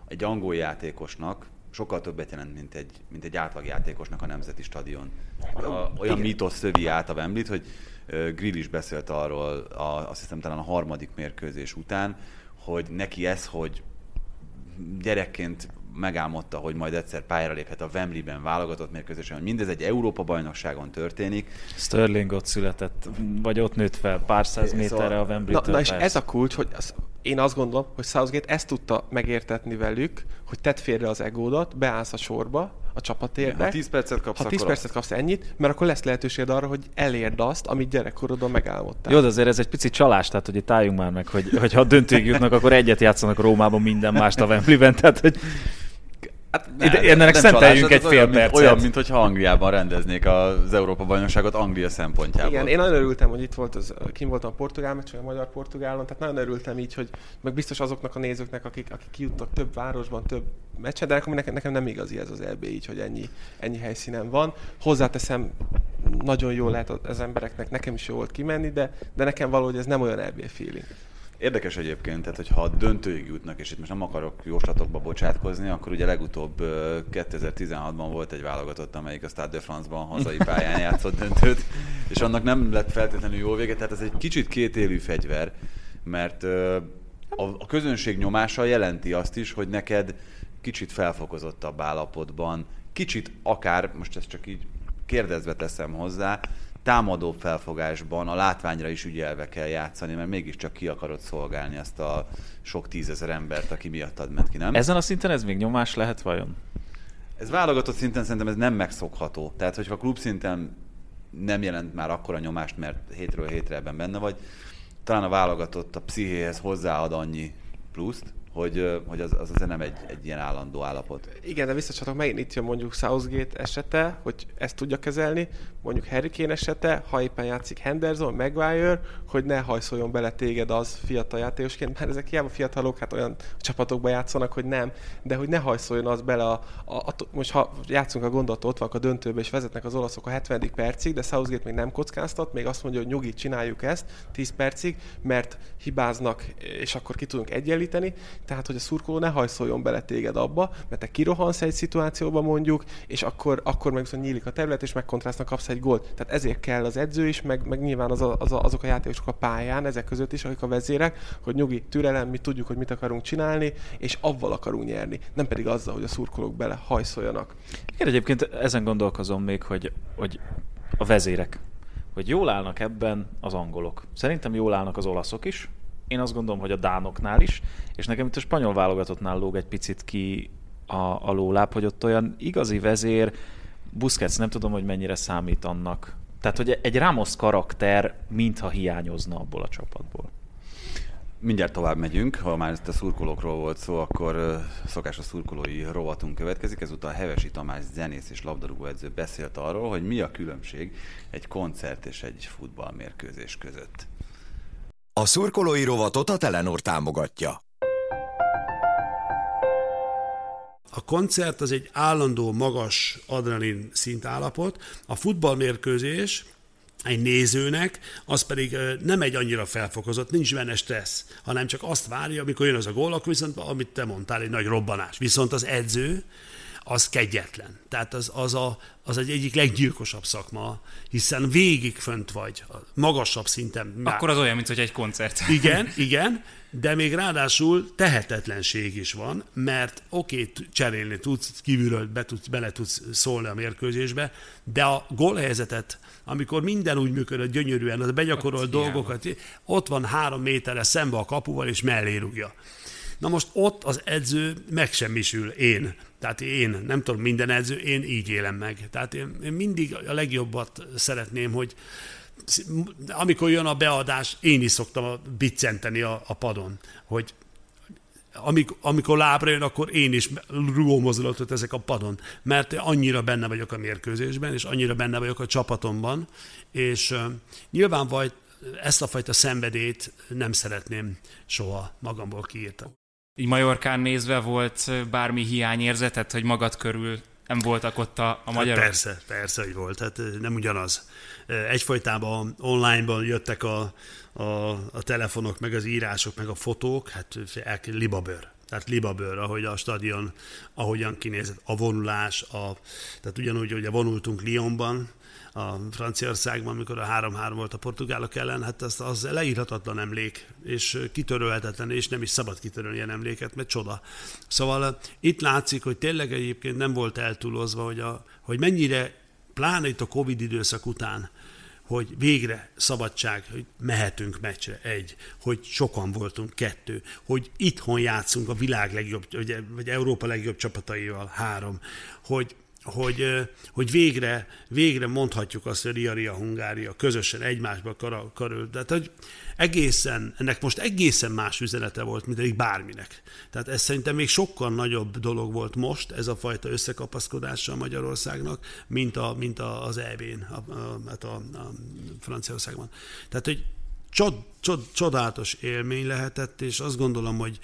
egy angol játékosnak sokkal többet jelent, mint egy, mint egy átlagjátékosnak a Nemzeti Stadion. A, olyan mítosz szövi át a wembley hogy Grill is beszélt arról, a, azt hiszem talán a harmadik mérkőzés után, hogy neki ez, hogy gyerekként megálmodta, hogy majd egyszer pályára léphet a Wembley-ben válogatott mérkőzésen, hogy mindez egy Európa bajnokságon történik. Sterling ott született, vagy ott nőtt fel pár száz szóval- méterre a wembley Na, na és ez a kulcs, hogy az, én azt gondolom, hogy Southgate ezt tudta megértetni velük, hogy tedd félre az egódat, beállsz a sorba, a csapatérbe. Ha 10 percet kapsz, ha 10 akkor percet kapsz ennyit, mert akkor lesz lehetőség arra, hogy elérd azt, amit gyerekkorodon megálmodtál. Jó, de azért ez egy pici csalás, tehát hogy itt álljunk már meg, hogy, hogy ha döntőig jutnak, akkor egyet játszanak Rómában minden mást a Wembley-ben, tehát hogy Hát nem, Ide, ennek szenteljünk egy fél olyan, percet. Mint, olyan, mintha Angliában rendeznék az Európa-bajnokságot Anglia szempontjából. Igen, én nagyon örültem, hogy itt volt az, kim voltam a portugál meccs, a magyar-portugálon, tehát nagyon örültem így, hogy meg biztos azoknak a nézőknek, akik, akik kijutnak több városban, több meccset, de nekem, nekem, nekem nem igazi ez az EB így, hogy ennyi, ennyi helyszínen van. Hozzáteszem, nagyon jó lehet az embereknek, nekem is jó volt kimenni, de, de nekem valahogy ez nem olyan EB feeling. Érdekes egyébként, tehát hogyha döntőig jutnak, és itt most nem akarok jóslatokba bocsátkozni, akkor ugye legutóbb 2016-ban volt egy válogatott, amelyik a Stade de France-ban hazai pályán játszott döntőt, és annak nem lett feltétlenül jó vége, tehát ez egy kicsit kétélű fegyver, mert a közönség nyomása jelenti azt is, hogy neked kicsit felfokozottabb állapotban, kicsit akár, most ezt csak így kérdezve teszem hozzá, támadó felfogásban a látványra is ügyelve kell játszani, mert mégiscsak ki akarod szolgálni ezt a sok tízezer embert, aki miattad ment ki, nem? Ezen a szinten ez még nyomás lehet vajon? Ez válogatott szinten szerintem ez nem megszokható. Tehát, hogyha klub szinten nem jelent már akkora nyomást, mert hétről hétre ebben benne vagy, talán a válogatott a pszichéhez hozzáad annyi pluszt, hogy, hogy az, az azért nem egy, egy ilyen állandó állapot. Igen, de visszacsatok, megint itt jön mondjuk Southgate esete, hogy ezt tudja kezelni, mondjuk Harry Kane esete, ha éppen játszik Henderson, Maguire, hogy ne hajszoljon bele téged az fiatal játékosként, mert ezek hiába fiatalok, hát olyan csapatokba játszanak, hogy nem, de hogy ne hajszoljon az bele a, a, a most ha játszunk a gondot, ott vannak a döntőbe, és vezetnek az olaszok a 70. percig, de Southgate még nem kockáztat, még azt mondja, hogy nyugi, csináljuk ezt 10 percig, mert hibáznak, és akkor ki tudunk egyenlíteni. Tehát hogy a szurkoló ne hajszoljon bele téged abba, mert te kirohansz egy szituációba mondjuk, és akkor, akkor meg viszont nyílik a terület, és megkontrasztnak kapsz egy gólt. Tehát ezért kell az edző is, meg, meg nyilván az a, az a, azok a játékosok a pályán, ezek között is, akik a vezérek, hogy nyugi, türelem, mi tudjuk, hogy mit akarunk csinálni, és avval akarunk nyerni, nem pedig azzal, hogy a szurkolók bele hajszoljanak. Én egyébként ezen gondolkozom még, hogy, hogy a vezérek, hogy jól állnak ebben az angolok. Szerintem jól állnak az olaszok is, én azt gondolom, hogy a dánoknál is, és nekem itt a spanyol válogatottnál lóg egy picit ki a, a lóláb, hogy ott olyan igazi vezér, Busquets nem tudom, hogy mennyire számít annak. Tehát, hogy egy Ramos karakter mintha hiányozna abból a csapatból. Mindjárt tovább megyünk, ha már itt a szurkolókról volt szó, akkor szokás a szurkolói rovatunk következik. Ezúttal Hevesi Tamás zenész és labdarúgó edző beszélt arról, hogy mi a különbség egy koncert és egy futballmérkőzés között. A szurkolói rovatot a Telenor támogatja. A koncert az egy állandó magas adrenalin szintállapot, a futballmérkőzés egy nézőnek, az pedig nem egy annyira felfokozott, nincs benne stressz, hanem csak azt várja, amikor jön az a gól, akkor viszont, amit te mondtál, egy nagy robbanás. Viszont az edző, az kegyetlen. Tehát az, az, a, az egy egyik leggyilkosabb szakma, hiszen végig fönt vagy, a magasabb szinten. Akkor az olyan, mint hogy egy koncert. Igen, igen, de még ráadásul tehetetlenség is van, mert oké, okay, cserélni tudsz, kívülről be tudsz, bele tudsz szólni a mérkőzésbe, de a gólhelyzetet, amikor minden úgy működött gyönyörűen, az begyakorolt dolgokat, ott van három méterre szembe a kapuval, és mellé rúgja. Na most ott az edző megsemmisül, én. Tehát én, nem tudom, minden edző, én így élem meg. Tehát én, én mindig a legjobbat szeretném, hogy amikor jön a beadás, én is szoktam biccenteni a, a padon, hogy amikor, amikor lábra jön, akkor én is rúgó mozdulatot ezek a padon, mert annyira benne vagyok a mérkőzésben, és annyira benne vagyok a csapatomban, és uh, nyilván vagy ezt a fajta szenvedét nem szeretném soha magamból kiírtani így Majorkán nézve volt bármi hiányérzetet, hogy magad körül nem voltak ott a, a hát magyarok? Hát persze, persze, hogy volt. Hát nem ugyanaz. Egyfolytában online-ban jöttek a, a, a telefonok, meg az írások, meg a fotók, hát libabőr. Tehát libabőr, ahogy a stadion, ahogyan kinézett, a vonulás, a, tehát ugyanúgy, hogy vonultunk Lyonban, a Franciaországban, amikor a 3-3 volt a portugálok ellen, hát az, az leírhatatlan emlék, és kitörölhetetlen, és nem is szabad kitörölni ilyen emléket, mert csoda. Szóval itt látszik, hogy tényleg egyébként nem volt eltúlozva, hogy, a, hogy mennyire, pláne itt a Covid időszak után, hogy végre szabadság, hogy mehetünk meccsre, egy, hogy sokan voltunk, kettő, hogy itthon játszunk a világ legjobb, vagy, vagy Európa legjobb csapataival, három, hogy hogy, hogy végre, végre mondhatjuk azt, hogy Ria, Ria, Hungária közösen egymásba kar, karölt. Tehát, hogy egészen, ennek most egészen más üzenete volt, mint egy bárminek. Tehát ez szerintem még sokkal nagyobb dolog volt most, ez a fajta összekapaszkodása Magyarországnak, mint, a, mint a, az EB-n, a, a, hát a, a Franciaországban. Tehát, hogy csod, csod, csodálatos élmény lehetett, és azt gondolom, hogy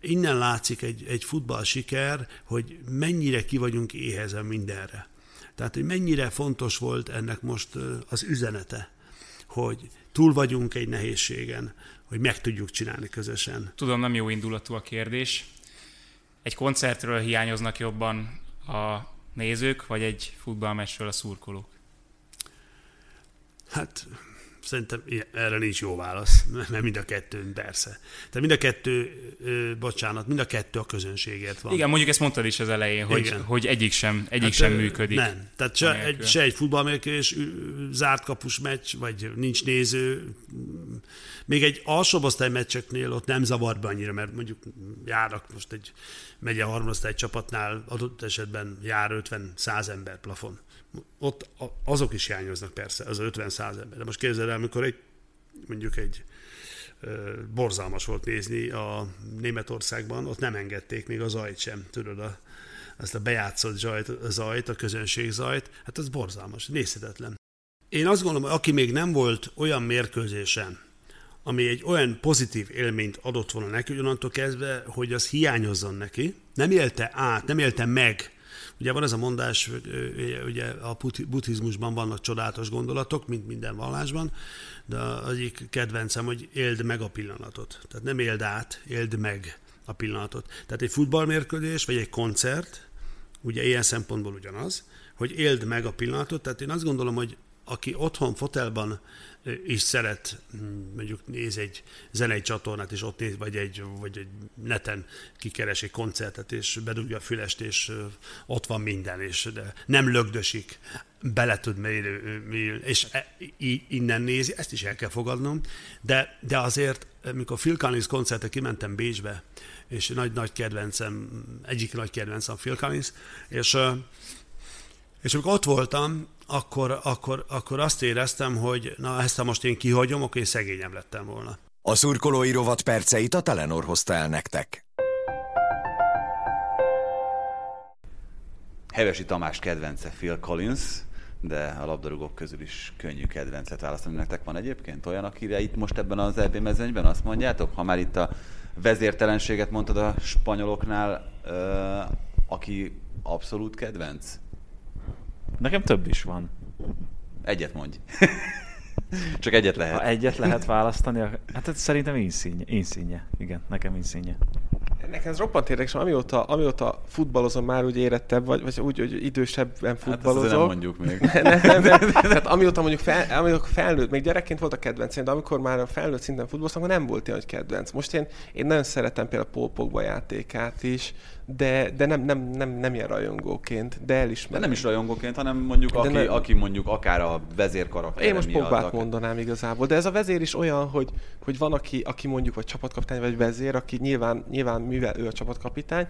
innen látszik egy, egy futball siker, hogy mennyire ki vagyunk éhezen mindenre. Tehát, hogy mennyire fontos volt ennek most az üzenete, hogy túl vagyunk egy nehézségen, hogy meg tudjuk csinálni közösen. Tudom, nem jó indulatú a kérdés. Egy koncertről hiányoznak jobban a nézők, vagy egy futballmeccsről a szurkolók? Hát Szerintem erre nincs jó válasz, mert mind a kettő, persze. Tehát mind a kettő, bocsánat, mind a kettő a közönségért van. Igen, mondjuk ezt mondtad is az elején, hogy, hogy egyik sem, egyik hát, sem működik. Nem, tehát se egy, se egy futballmérkőzés, zárt kapus meccs, vagy nincs néző. Még egy alsóbb meccseknél ott nem zavar be annyira, mert mondjuk járnak most egy megye harmadosztály csapatnál adott esetben jár 50-100 ember plafon ott azok is hiányoznak persze, az 50-100 ember. De most képzeld el, amikor egy, mondjuk egy borzalmas volt nézni a Németországban, ott nem engedték még a zajt sem, tudod, a, azt a bejátszott zajt, a zajt, a közönség zajt, hát ez borzalmas, nézhetetlen. Én azt gondolom, hogy aki még nem volt olyan mérkőzésen, ami egy olyan pozitív élményt adott volna neki, onnantól kezdve, hogy az hiányozzon neki, nem élte át, nem élte meg Ugye van ez a mondás, ugye a buddhizmusban vannak csodálatos gondolatok, mint minden vallásban, de egyik kedvencem, hogy éld meg a pillanatot. Tehát nem éld át, éld meg a pillanatot. Tehát egy futballmérkőzés, vagy egy koncert, ugye ilyen szempontból ugyanaz, hogy éld meg a pillanatot, tehát én azt gondolom, hogy aki otthon fotelban is szeret, mondjuk néz egy zenei csatornát, és ott néz, vagy egy, vagy egy neten kikeres egy koncertet, és bedugja a fülest, és ott van minden, és de nem lögdösik, bele tud mélyülni, és e, innen nézi, ezt is el kell fogadnom, de, de azért, mikor Phil Collins koncertre kimentem Bécsbe, és nagy-nagy kedvencem, egyik nagy kedvencem Phil Collins, és, és amikor ott voltam, akkor, akkor, akkor azt éreztem, hogy na ezt ha most én kihagyom, akkor én szegényem lettem volna. A szurkolói rovat perceit a Telenor hozta el nektek. Hevesi Tamás kedvence Phil Collins, de a labdarúgók közül is könnyű kedvencet választani. Nektek van egyébként olyan, akire itt most ebben az EB mezőnyben azt mondjátok, ha már itt a vezértelenséget mondtad a spanyoloknál, aki abszolút kedvenc? Nekem több is van. Egyet mondj. Csak egyet lehet. Ha egyet lehet választani, hát ez szerintem Insigne. Insigne. Igen, nekem Insigne. Nekem ez roppant érdekes, amióta, amióta futballozom már úgy érettebb, vagy, vagy úgy, hogy idősebben futballozom. Hát nem mondjuk még. nem, nem, nem. Tehát amióta mondjuk fel, amióta felnőtt, még gyerekként volt a kedvencem, de amikor már a felnőtt szinten futballoztam, akkor nem volt ilyen, hogy kedvenc. Most én, én nagyon szeretem például Paul Pogba játékát is, de, de nem, nem, nem, nem ilyen rajongóként, de elismerem. De nem is rajongóként, hanem mondjuk aki, nem... aki mondjuk akár a vezérkarakter Én most Pogbát akár... mondanám igazából, de ez a vezér is olyan, hogy, hogy van, aki, aki mondjuk vagy csapatkapitány, vagy vezér, aki nyilván, nyilván mivel ő a csapatkapitány,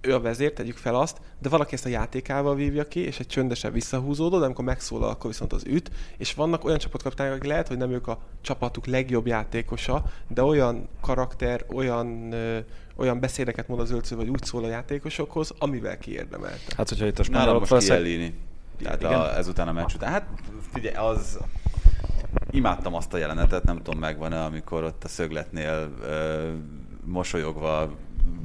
ő a vezér, tegyük fel azt, de valaki ezt a játékával vívja ki, és egy csöndesen visszahúzódó, de amikor megszólal, akkor viszont az üt, és vannak olyan csapatkapitányok, akik lehet, hogy nem ők a csapatuk legjobb játékosa, de olyan karakter, olyan olyan beszédeket mond az ölcső, vagy úgy szól a játékosokhoz, amivel kiérdemelte. Hát, hogyha itt a spanyolok most Kielini. Tehát a, ezután a meccs után. Hát figyelj, az imádtam azt a jelenetet, nem tudom megvan-e, amikor ott a szögletnél ö, mosolyogva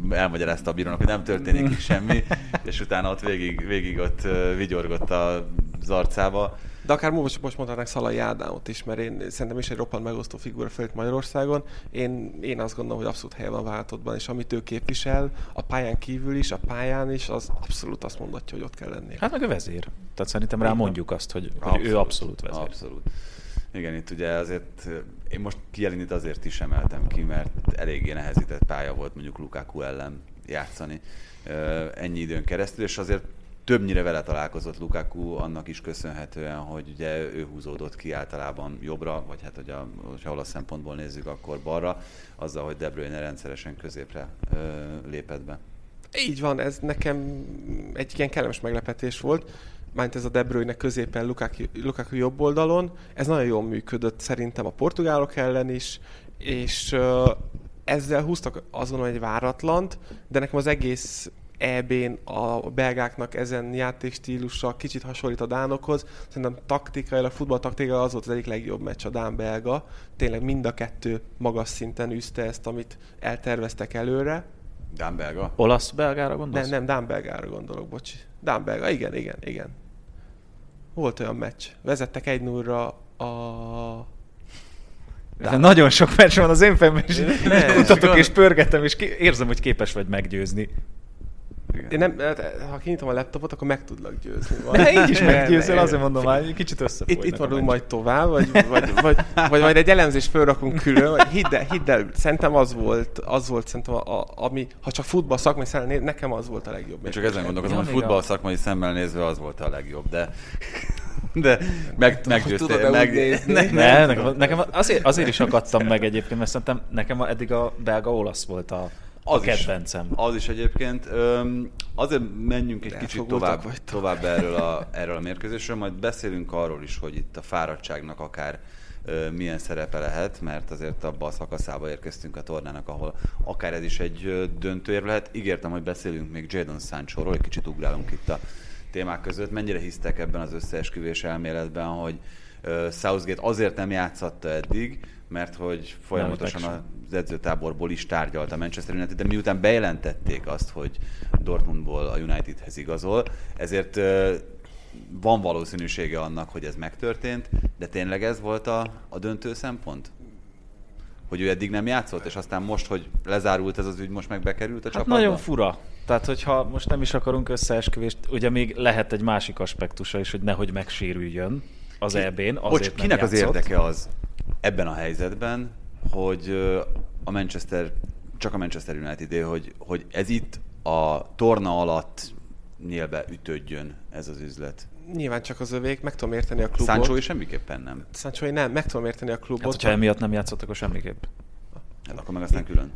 elmagyarázta a bírónak, hogy nem történik itt semmi, és utána ott végig, végig ott vigyorgott az arcába. De akár most, most mondhatnánk Szalai Ádámot is, mert én szerintem is egy roppant megosztó figura fölött Magyarországon. Én, én azt gondolom, hogy abszolút helye van váltottban, és amit ő képvisel, a pályán kívül is, a pályán is, az abszolút azt mondatja, hogy ott kell lennie. Hát meg a vezér. Tehát szerintem rá mondjuk azt, hogy, abszolút, hogy ő abszolút vezér. Abszolút. Igen, itt ugye azért, én most Kielinit azért is emeltem ki, mert eléggé nehezített pálya volt mondjuk Lukaku ellen játszani ennyi időn keresztül, és azért többnyire vele találkozott Lukaku, annak is köszönhetően, hogy ugye ő húzódott ki általában jobbra, vagy hát hogy a, hogyha olasz szempontból nézzük, akkor balra, azzal, hogy De Bruyne rendszeresen középre ö, lépett be. Így van, ez nekem egy ilyen kellemes meglepetés volt. Mányt ez a De Bruyne középen, Lukaku, Lukaku jobb oldalon. Ez nagyon jól működött szerintem a portugálok ellen is, és uh, ezzel húztak azon egy váratlant, de nekem az egész EB-n a belgáknak ezen játékstílusa kicsit hasonlít a dánokhoz. Szerintem taktikailag, futballtaktikailag az volt az egyik legjobb meccs a dán-belga. Tényleg mind a kettő magas szinten üzte ezt, amit elterveztek előre. Dán-belga? Olasz-belgára gondolsz? Nem, nem, Dán-belgára gondolok, bocsi. Dán-belga, igen, igen, igen. Volt olyan meccs. Vezettek egy 0 a de nagyon sok meccs van az én fejemben, és mutatok és pörgetem, és érzem, hogy képes vagy meggyőzni. Én nem, hát, ha kinyitom a laptopot, akkor meg tudlak győzni. De így is meggyőzöl, azért mondom már, kicsit össze. Itt, itt vagyunk majd tovább, vagy, vagy, vagy, vagy, majd egy elemzést felrakunk külön, vagy hidd el, hidd el, szerintem az volt, az volt szerintem, a, a, ami, ha csak futball szakmai szemmel néz, nekem az volt a legjobb. Én csak ezen gondolkozom, hogy futball szakmai szemmel nézve az volt a legjobb, de de meg, meggyőztél. Meg, ne, ne, nekem, nekem azért, azért is akadtam meg egyébként, mert szerintem nekem eddig a belga olasz volt a az a kedvencem. Is, az is egyébként. Öm, azért menjünk egy kicsit tovább, tovább erről, a, erről a mérkőzésről, majd beszélünk arról is, hogy itt a fáradtságnak akár ö, milyen szerepe lehet, mert azért abban a szakaszába érkeztünk a tornának, ahol akár ez is egy döntőér lehet. Ígértem, hogy beszélünk még Jadon Sancho-ról, egy kicsit ugrálunk itt a témák között. Mennyire hisztek ebben az összeesküvés elméletben, hogy Southgate azért nem játszatta eddig, mert hogy folyamatosan az edzőtáborból is tárgyalt a Manchester United, de miután bejelentették azt, hogy Dortmundból a Unitedhez igazol, ezért van valószínűsége annak, hogy ez megtörtént, de tényleg ez volt a, a döntő szempont? hogy ő eddig nem játszott, és aztán most, hogy lezárult ez az ügy, most meg bekerült a Hát csapatba? nagyon fura. Tehát, hogyha most nem is akarunk összeesküvést, ugye még lehet egy másik aspektusa is, hogy nehogy megsérüljön az EB-n, azért Bocs, nem kinek az érdeke az ebben a helyzetben, hogy a Manchester, csak a Manchester united hogy, hogy ez itt a torna alatt nyílbe ütődjön ez az üzlet. Nyilván csak az övék, meg tudom érteni a klubot. Sancho is semmiképpen nem. Sancho nem, meg tudom érteni a klubot. Hát, hogyha emiatt nem játszott, akkor semmiképp. Hát akkor meg aztán külön.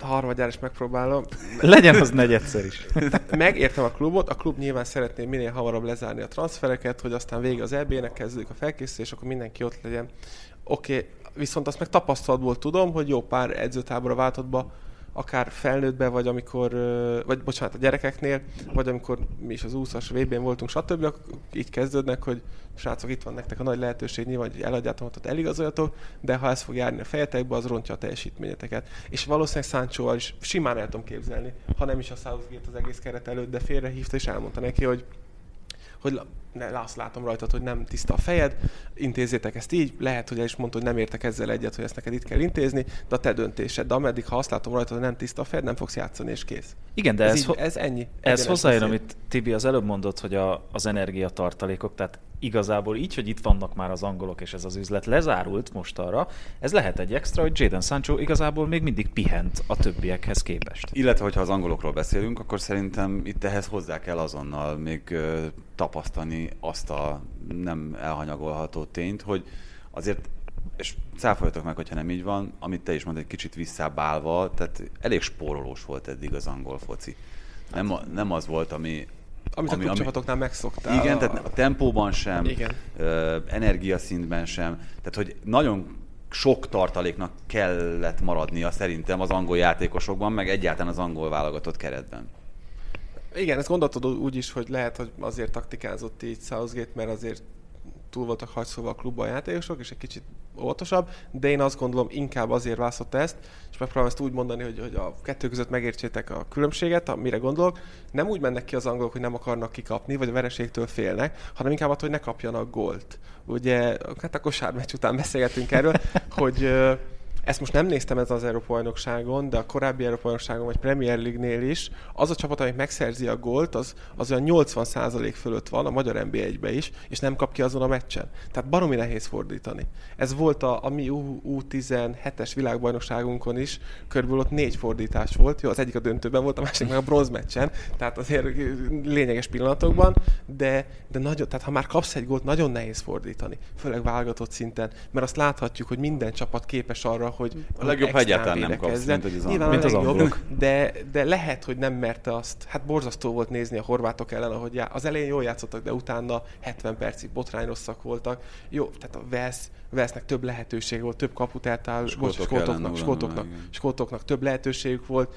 Harmadjára is megpróbálom. Legyen az negyedszer is. Megértem a klubot, a klub nyilván szeretné minél hamarabb lezárni a transfereket, hogy aztán vége az EB-nek, kezdődik a felkészülés, akkor mindenki ott legyen. Oké, okay, viszont azt meg tapasztalatból tudom, hogy jó pár edzőtábora váltottba, akár felnőttbe, vagy amikor, vagy bocsánat, a gyerekeknél, vagy amikor mi is az 20-as VB-n voltunk, stb. így kezdődnek, hogy srácok, itt van nektek a nagy lehetőség, nyilván, hogy eladjátok, ott eligazoljatok, de ha ez fog járni a fejetekbe, az rontja a teljesítményeteket. És valószínűleg Sancho is simán el tudom képzelni, ha nem is a Southgate az egész keret előtt, de félrehívta és elmondta neki, hogy hogy ne, azt látom rajtad, hogy nem tiszta a fejed, intézzétek ezt így, lehet, hogy el is mondta, hogy nem értek ezzel egyet, hogy ezt neked itt kell intézni, de a te döntésed. De ameddig, ha azt látom rajtad, hogy nem tiszta a fejed, nem fogsz játszani, és kész. Igen, de ez, ez, így, ho- ez ennyi. Ez beszéd. amit Tibi az előbb mondott, hogy a, az energiatartalékok, tehát igazából így, hogy itt vannak már az angolok, és ez az üzlet lezárult most arra, ez lehet egy extra, hogy Jadon Sancho igazából még mindig pihent a többiekhez képest. Illetve, hogyha az angolokról beszélünk, akkor szerintem itt ehhez hozzá kell azonnal még ö, tapasztani azt a nem elhanyagolható tényt, hogy azért, és cáfoljatok meg, hogyha nem így van, amit te is mondtad, egy kicsit visszábbálva, tehát elég spórolós volt eddig az angol foci. Nem, a- nem az volt, ami... Amit a klubcsapatoknál megszoktál. Igen, a- tehát a tempóban sem, Igen. ö, energiaszintben sem, tehát hogy nagyon sok tartaléknak kellett maradnia szerintem az angol játékosokban, meg egyáltalán az angol válogatott keretben. Igen, ezt gondoltad úgy is, hogy lehet, hogy azért taktikázott így Southgate, mert azért túl voltak hajszolva a klubban a játékosok, és egy kicsit óvatosabb, de én azt gondolom inkább azért választotta ezt, és megpróbálom ezt úgy mondani, hogy, hogy a kettő között megértsétek a különbséget, amire gondolok. Nem úgy mennek ki az angolok, hogy nem akarnak kikapni, vagy a vereségtől félnek, hanem inkább attól, hogy ne kapjanak gólt. Ugye, hát a kosármeccs után beszélgetünk erről, hogy ezt most nem néztem ez az Európa bajnokságon, de a korábbi Európa bajnokságon vagy Premier League-nél is, az a csapat, amelyik megszerzi a gólt, az, az olyan 80% fölött van a magyar NB1-be is, és nem kap ki azon a meccsen. Tehát baromi nehéz fordítani. Ez volt a, a mi U- U17-es világbajnokságunkon is, körülbelül ott négy fordítás volt. Jó, az egyik a döntőben volt, a másik meg a bronz meccsen, tehát azért lényeges pillanatokban, de, de nagyon, tehát ha már kapsz egy gólt, nagyon nehéz fordítani, főleg válogatott szinten, mert azt láthatjuk, hogy minden csapat képes arra, hogy A legjobb, ha egyáltalán nem kapsz, mint hogy az Nyilván Mint a az legjobb, angolok. de, de lehet, hogy nem merte azt. Hát borzasztó volt nézni a horvátok ellen, ahogy já- az elején jól játszottak, de utána 70 percig botrányrosszak voltak. Jó, tehát a Vesz, Vesznek több lehetőség volt, több kaput eltáll, bocs, skótoknak, skótoknak, skótoknak több lehetőségük volt.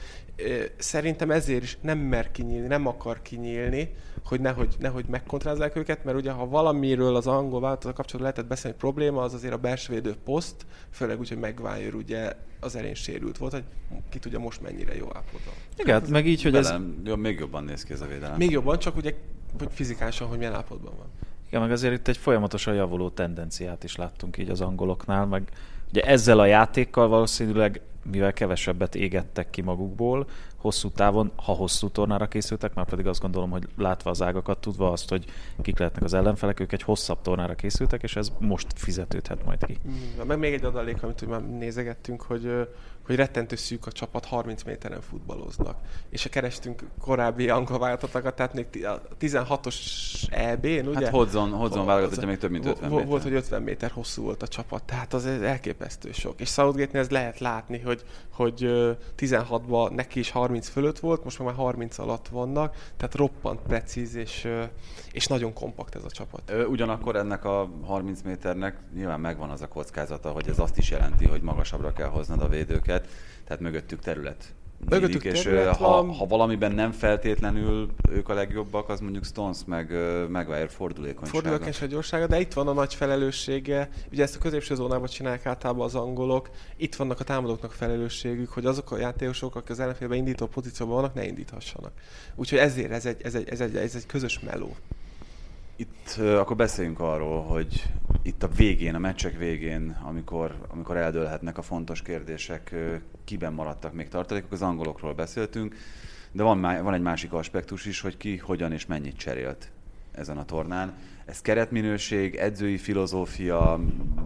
Szerintem ezért is nem mer kinyílni, nem akar kinyílni, hogy nehogy, nehogy megkontrázzák őket, mert ugye ha valamiről az angol vállalatot kapcsolatban lehetett beszélni, hogy probléma, az azért a belső védő poszt, főleg úgy, hogy Maguire ugye az elején sérült volt, hogy ki tudja most mennyire jó állapotban. Igen, hát meg így, hogy ez, Velem, jó, még jobban néz ki ez a védelem. Még jobban, csak ugye hogy fizikálisan, hogy milyen állapotban van. Igen, meg azért itt egy folyamatosan javuló tendenciát is láttunk így az angoloknál, meg ugye ezzel a játékkal valószínűleg, mivel kevesebbet égettek ki magukból, hosszú távon, ha hosszú tornára készültek, már pedig azt gondolom, hogy látva az ágakat, tudva azt, hogy kik lehetnek az ellenfelek, ők egy hosszabb tornára készültek, és ez most fizetődhet majd ki. Mm, Meg még egy adalék, amit úgy már nézegettünk, hogy, hogy rettentő szűk a csapat, 30 méteren futballoznak. És ha kerestünk korábbi angol válogatottakat, tehát még a 16-os EB-n, ugye? Hát Hodzon, Hodzon válogatottja még több mint 50 vo- méter. Volt, hogy 50 méter hosszú volt a csapat, tehát az elképesztő sok. És Southgate-nél ez lehet látni, hogy, hogy ö, 16-ban neki is 30 fölött volt, most már 30 alatt vannak, tehát roppant precíz és, és nagyon kompakt ez a csapat. Ugyanakkor ennek a 30 méternek nyilván megvan az a kockázata, hogy ez azt is jelenti, hogy magasabbra kell hoznod a védőket, tehát mögöttük terület. Mögöttük és ha, ha valamiben nem feltétlenül ők a legjobbak, az mondjuk Stones meg Maguire fordulékonysága. Fordulékenyság gyorsága, de itt van a nagy felelőssége. Ugye ezt a középső zónában csinálják általában az angolok. Itt vannak a támadóknak felelősségük, hogy azok a játékosok, akik az ellenfélben indító pozícióban vannak, ne indíthassanak. Úgyhogy ezért ez egy, ez egy, ez egy, ez egy közös meló. Itt akkor beszéljünk arról, hogy itt a végén, a meccsek végén, amikor, amikor eldőlhetnek a fontos kérdések, kiben maradtak még tartalékok, az angolokról beszéltünk, de van, van egy másik aspektus is, hogy ki hogyan és mennyit cserélt ezen a tornán. Ez keretminőség, edzői filozófia,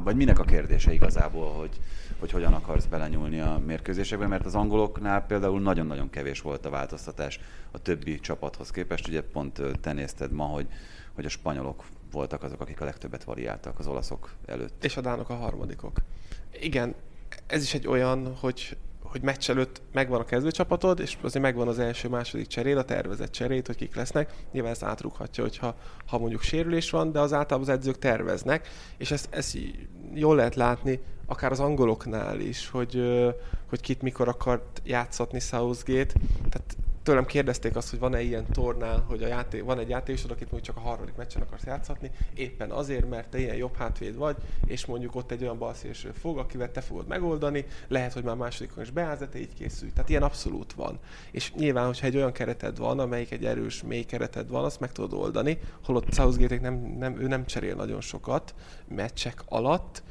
vagy minek a kérdése igazából, hogy, hogy hogyan akarsz belenyúlni a mérkőzésekbe, mert az angoloknál például nagyon-nagyon kevés volt a változtatás a többi csapathoz képest. Ugye pont te nézted ma, hogy, hogy a spanyolok voltak azok, akik a legtöbbet variáltak az olaszok előtt. És a dánok a harmadikok. Igen, ez is egy olyan, hogy hogy meccs előtt megvan a kezdőcsapatod, és azért megvan az első, második cseréd, a tervezett cserét, hogy kik lesznek. Nyilván ezt átrughatja, hogyha ha mondjuk sérülés van, de az általában az edzők terveznek, és ezt, ezt jól lehet látni, akár az angoloknál is, hogy, hogy kit mikor akart játszatni Southgate. Tehát tőlem kérdezték azt, hogy van-e ilyen tornál, hogy a játék, van egy játékosod, akit mondjuk csak a harmadik meccsen akarsz játszatni, éppen azért, mert te ilyen jobb hátvéd vagy, és mondjuk ott egy olyan balszélső fog, akivel te fogod megoldani, lehet, hogy már másodikon is beállsz, te így készülj. Tehát ilyen abszolút van. És nyilván, hogyha egy olyan kereted van, amelyik egy erős, mély kereted van, azt meg tudod oldani, holott southgate nem, nem, ő nem cserél nagyon sokat meccsek alatt.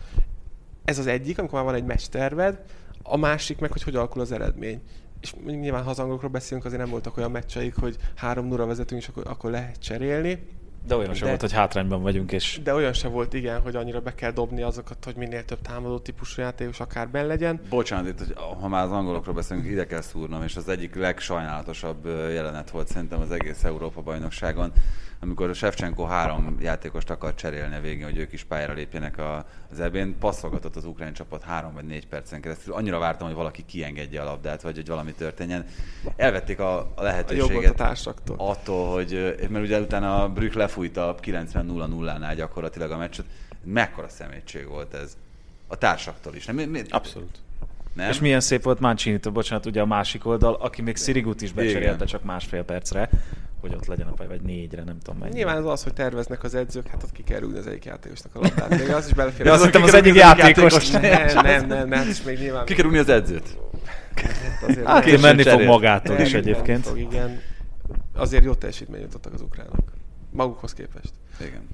Ez az egyik, amikor már van egy meccs terved, a másik meg, hogy hogy alakul az eredmény és nyilván ha az angolokról beszélünk, azért nem voltak olyan meccseik, hogy három 0 vezetünk, és akkor, akkor lehet cserélni. De olyan sem volt, hogy hátrányban vagyunk. És... De olyan sem volt, igen, hogy annyira be kell dobni azokat, hogy minél több támadó típusú játékos akár ben legyen. Bocsánat, itt, hogy ha már az angolokról beszélünk, ide kell szúrnom, és az egyik legsajnálatosabb jelenet volt szerintem az egész Európa bajnokságon, amikor a Shevchenko három játékost akar cserélni a végén, hogy ők is pályára lépjenek a, az ebén, passzolgatott az ukrán csapat három vagy négy percen keresztül. Annyira vártam, hogy valaki kiengedje a labdát, vagy hogy valami történjen. Elvették a, a lehetőséget a attól, hogy, mert ugye utána a Brück lefújta 90-0-0-nál gyakorlatilag a meccset. Mekkora szemétség volt ez. A társaktól is. Nem, mi, Abszolút. Nem? És milyen szép volt mancini bocsánat, ugye a másik oldal, aki még Sirigut is becserélte csak másfél percre, hogy ott legyen a pálya, vagy négyre, nem tudom mennyi. Nyilván az az, hogy terveznek az edzők, hát ott ki kell rúgni az egyik játékosnak a labdát. Még az is belefér. Ja, az, az, az egyik játékos. Nem, nem, nem, nem, nem, és még nyilván... Ki kell rúgni az edzőt. Hát, hát menni fog magától is egyébként. Fog, igen. Azért jó teljesítményt jutottak az ukránok. Magukhoz képest. Igen.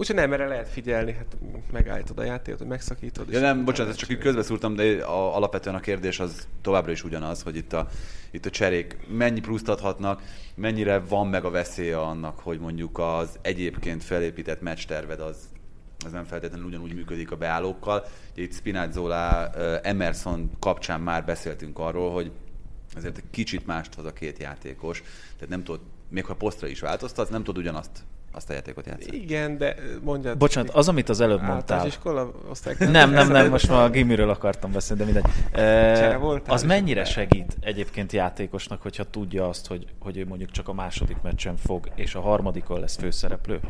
Úgyhogy nem, erre lehet figyelni, hát megállítod a játékot, hogy megszakítod. Ja, nem, bocsánat, csak így közbeszúrtam, de a, alapvetően a kérdés az továbbra is ugyanaz, hogy itt a, itt a cserék mennyi pluszt adhatnak, mennyire van meg a veszélye annak, hogy mondjuk az egyébként felépített meccsterved az, az nem feltétlenül ugyanúgy működik a beállókkal. Itt Spinazzola, Emerson kapcsán már beszéltünk arról, hogy ezért egy kicsit mást hoz a két játékos, tehát nem tudod, még ha posztra is változtat, nem tudod ugyanazt azt a játékot játszani. Igen, de mondjad. Bocsánat, az, amit az előbb mondtál. iskola osztály. Nem, nem, nem, most már a gimiről akartam beszélni, de mindegy. E, az mennyire segít egyébként játékosnak, hogyha tudja azt, hogy, hogy ő mondjuk csak a második meccsen fog, és a harmadikon lesz főszereplő?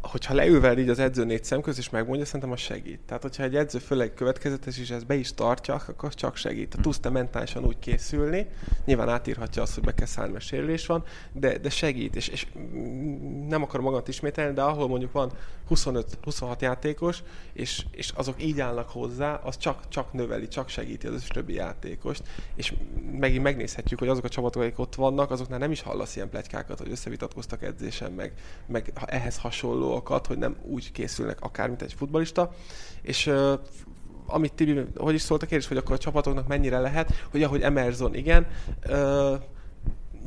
Hogyha leülvel így az edző négy szem és megmondja, szerintem az segít. Tehát, hogyha egy edző főleg következetes, és ezt be is tartja, akkor csak segít. Tudsz te mentálisan úgy készülni, nyilván átírhatja azt, hogy be kell szállni, mert sérülés van, de, de segít, és, és nem akarom magamat ismételni, de ahol mondjuk van 25-26 játékos, és, és azok így állnak hozzá, az csak, csak növeli, csak segíti az összes többi játékost, és megint megnézhetjük, hogy azok a csapatok, akik ott vannak, azoknál nem is hallasz ilyen pletykákat, hogy összevitatkoztak edzésen, meg, meg ehhez hasonló dolgokat, hogy nem úgy készülnek akár, mint egy futbalista. És uh, amit Tibi, hogy is szólt a kérdés, hogy akkor a csapatoknak mennyire lehet, hogy ahogy Emerson, igen, uh,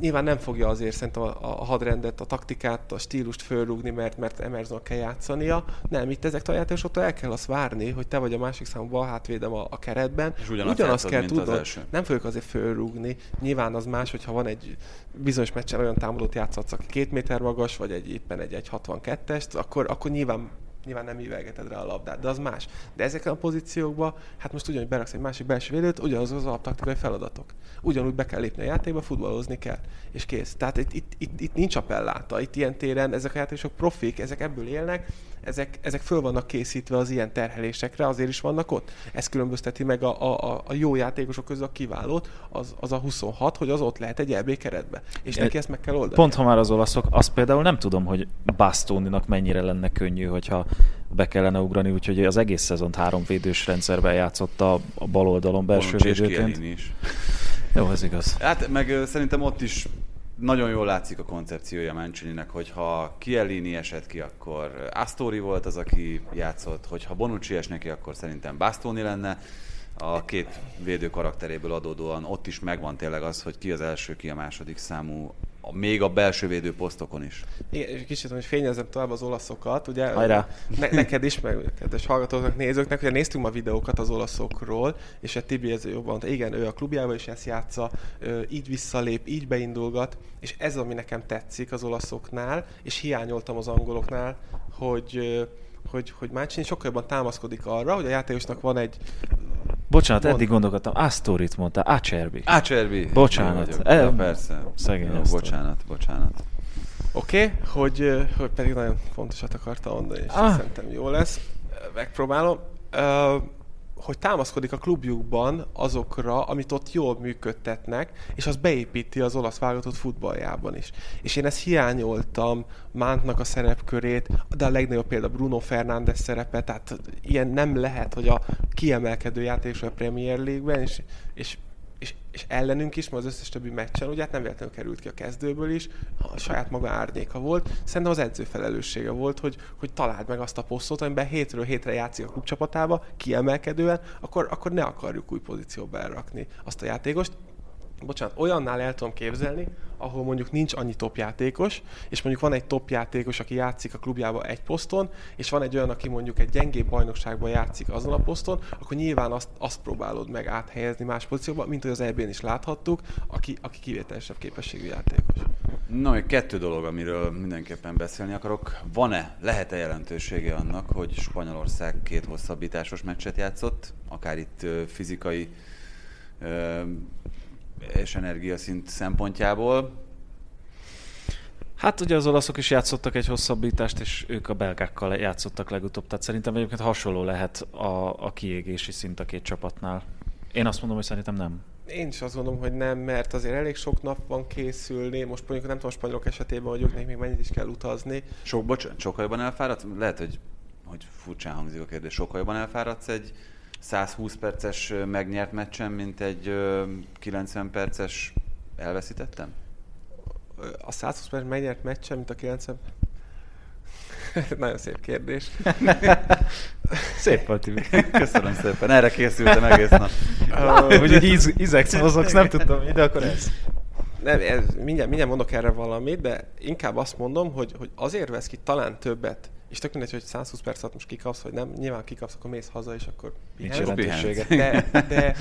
nyilván nem fogja azért szerintem a, a hadrendet, a taktikát, a stílust fölrúgni, mert, mert Emerson kell játszania. Nem, itt ezek a játékosoktól el kell azt várni, hogy te vagy a másik számú bal hátvédem a, a keretben. És ugyanazt, ugyanazt kell tudnod. Nem fogjuk azért fölrúgni. Nyilván az más, hogyha van egy bizonyos meccsen olyan támadót játszatsz, aki két méter magas, vagy egy éppen egy, egy 62-est, akkor, akkor nyilván nyilván nem ívelgeted rá a labdát, de az más. De ezeken a pozíciókban, hát most ugyanúgy beraksz egy másik belső védőt, ugyanaz az alaptaktikai feladatok. Ugyanúgy be kell lépni a játékba, futballozni kell, és kész. Tehát itt, itt, itt, itt nincs appelláta, itt ilyen téren ezek a játékosok profik, ezek ebből élnek, ezek, ezek föl vannak készítve az ilyen terhelésekre, azért is vannak ott. Ez különbözteti meg a, a, a jó játékosok közül a kiválót, az, az a 26, hogy az ott lehet egy EB keretbe. És neki ezt meg kell oldani. Pont ha már az olaszok, azt például nem tudom, hogy Bastoninak mennyire lenne könnyű, hogyha be kellene ugrani, úgyhogy az egész szezont három védős rendszerben játszotta a bal oldalon belső védőként. is. Jó, ez igaz. Hát meg szerintem ott is nagyon jól látszik a koncepciója Mancininek, hogyha Chiellini esett ki, akkor Astori volt az, aki játszott, hogyha Bonucci esne ki, akkor szerintem Bastoni lenne. A két védő karakteréből adódóan ott is megvan tényleg az, hogy ki az első, ki a második számú, még a belső védő posztokon is. Igen, és kicsit, hogy fényezem tovább az olaszokat, ugye Hajrá! ne, neked is, meg kedves hallgatóknak, nézőknek, ugye néztünk ma videókat az olaszokról, és a Tibi ez jobban mondta, igen, ő a klubjában is ezt játsza, így visszalép, így beindulgat, és ez ami nekem tetszik az olaszoknál, és hiányoltam az angoloknál, hogy hogy, hogy Mácsini sokkal jobban támaszkodik arra, hogy a játékosnak van egy Bocsánat, Mond. eddig gondolkodtam, Astorit mondta, Acerbi. Ácserbi! Bocsánat. Vagyok. E, Ja, persze. szegény Jó, bocsánat, bocsánat. Oké, okay, hogy, hogy pedig nagyon fontosat akartam mondani, és Ah. szerintem jó lesz. Megpróbálom. Ö, hogy támaszkodik a klubjukban azokra, amit ott jól működtetnek, és az beépíti az olasz válogatott futballjában is. És én ezt hiányoltam Mántnak a szerepkörét, de a legnagyobb példa Bruno Fernández szerepe, tehát ilyen nem lehet, hogy a kiemelkedő játékos a Premier League-ben, és, és és, és ellenünk is, mert az összes többi meccsen, ugye hát nem véletlenül került ki a kezdőből is, a saját maga árnyéka volt. Szerintem az edző felelőssége volt, hogy, hogy találd meg azt a posztot, amiben hétről hétre játszik a klubcsapatába, kiemelkedően, akkor, akkor ne akarjuk új pozícióba elrakni azt a játékost. Bocsánat, olyannál el tudom képzelni, ahol mondjuk nincs annyi topjátékos, és mondjuk van egy topjátékos, aki játszik a klubjába egy poszton, és van egy olyan, aki mondjuk egy gyengébb bajnokságban játszik azon a poszton, akkor nyilván azt, azt próbálod meg áthelyezni más pozícióba, mint hogy az EB-n is láthattuk, aki, aki kivételesebb képességű játékos. Na, még kettő dolog, amiről mindenképpen beszélni akarok. Van-e, lehet-e jelentősége annak, hogy Spanyolország két hosszabbításos meccset játszott, akár itt fizikai és energiaszint szempontjából? Hát ugye az olaszok is játszottak egy hosszabbítást, és ők a belgákkal játszottak legutóbb, tehát szerintem egyébként hasonló lehet a, a kiégési szint a két csapatnál. Én azt mondom, hogy szerintem nem. Én is azt gondolom, hogy nem, mert azért elég sok nap van készülni. Most mondjuk nem tudom, a spanyolok esetében, hogy őknek még mennyit is kell utazni. Sok, bocsánat, sokkal jobban elfáradsz? Lehet, hogy, hogy furcsán hangzik a kérdés. Sokkal jobban elfáradsz egy 120 perces megnyert meccsen, mint egy ö, 90 perces elveszítettem? A 120 perc megnyert meccsen, mint a 90... Nagyon szép kérdés. Szép volt, Tibi. Köszönöm szépen, erre készültem egész nap. Láttam, hogy így íz, izegsz, mozogsz, nem tudtam, mi, de akkor ez. Nem, ez, mindjárt, mindjárt mondok erre valamit, de inkább azt mondom, hogy, hogy azért vesz ki talán többet, és tök mindegy, hogy 120 perc alatt most kikapsz, vagy nem, nyilván kikapsz, akkor mész haza, és akkor Nincs pihensz. De, de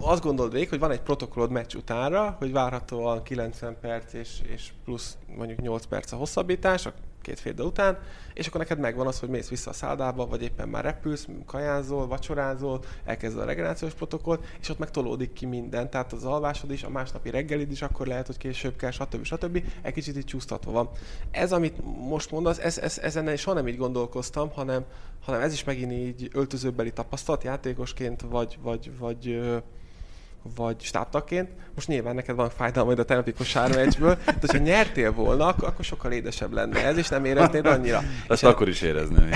azt gondolod végig, hogy van egy protokollod meccs utánra, hogy várhatóan 90 perc és, és plusz mondjuk 8 perc a hosszabbítás, két fél után, és akkor neked megvan az, hogy mész vissza a szállába, vagy éppen már repülsz, kajázol, vacsorázol, elkezded a regenerációs protokoll, és ott meg tolódik ki minden. Tehát az alvásod is, a másnapi reggelid is akkor lehet, hogy később kell, stb. stb. Egy kicsit így csúsztatva van. Ez, amit most mondasz, ez, ez, ezen soha nem így gondolkoztam, hanem, hanem ez is megint így öltözőbeli tapasztalat játékosként, vagy, vagy, vagy, ö, vagy stábtagként. Most nyilván neked van fájdalma majd a tegnapi kosármeccsből, de hogyha nyertél volna, akkor, sokkal édesebb lenne ez, és nem éreznéd annyira. Ezt És akkor is érezném.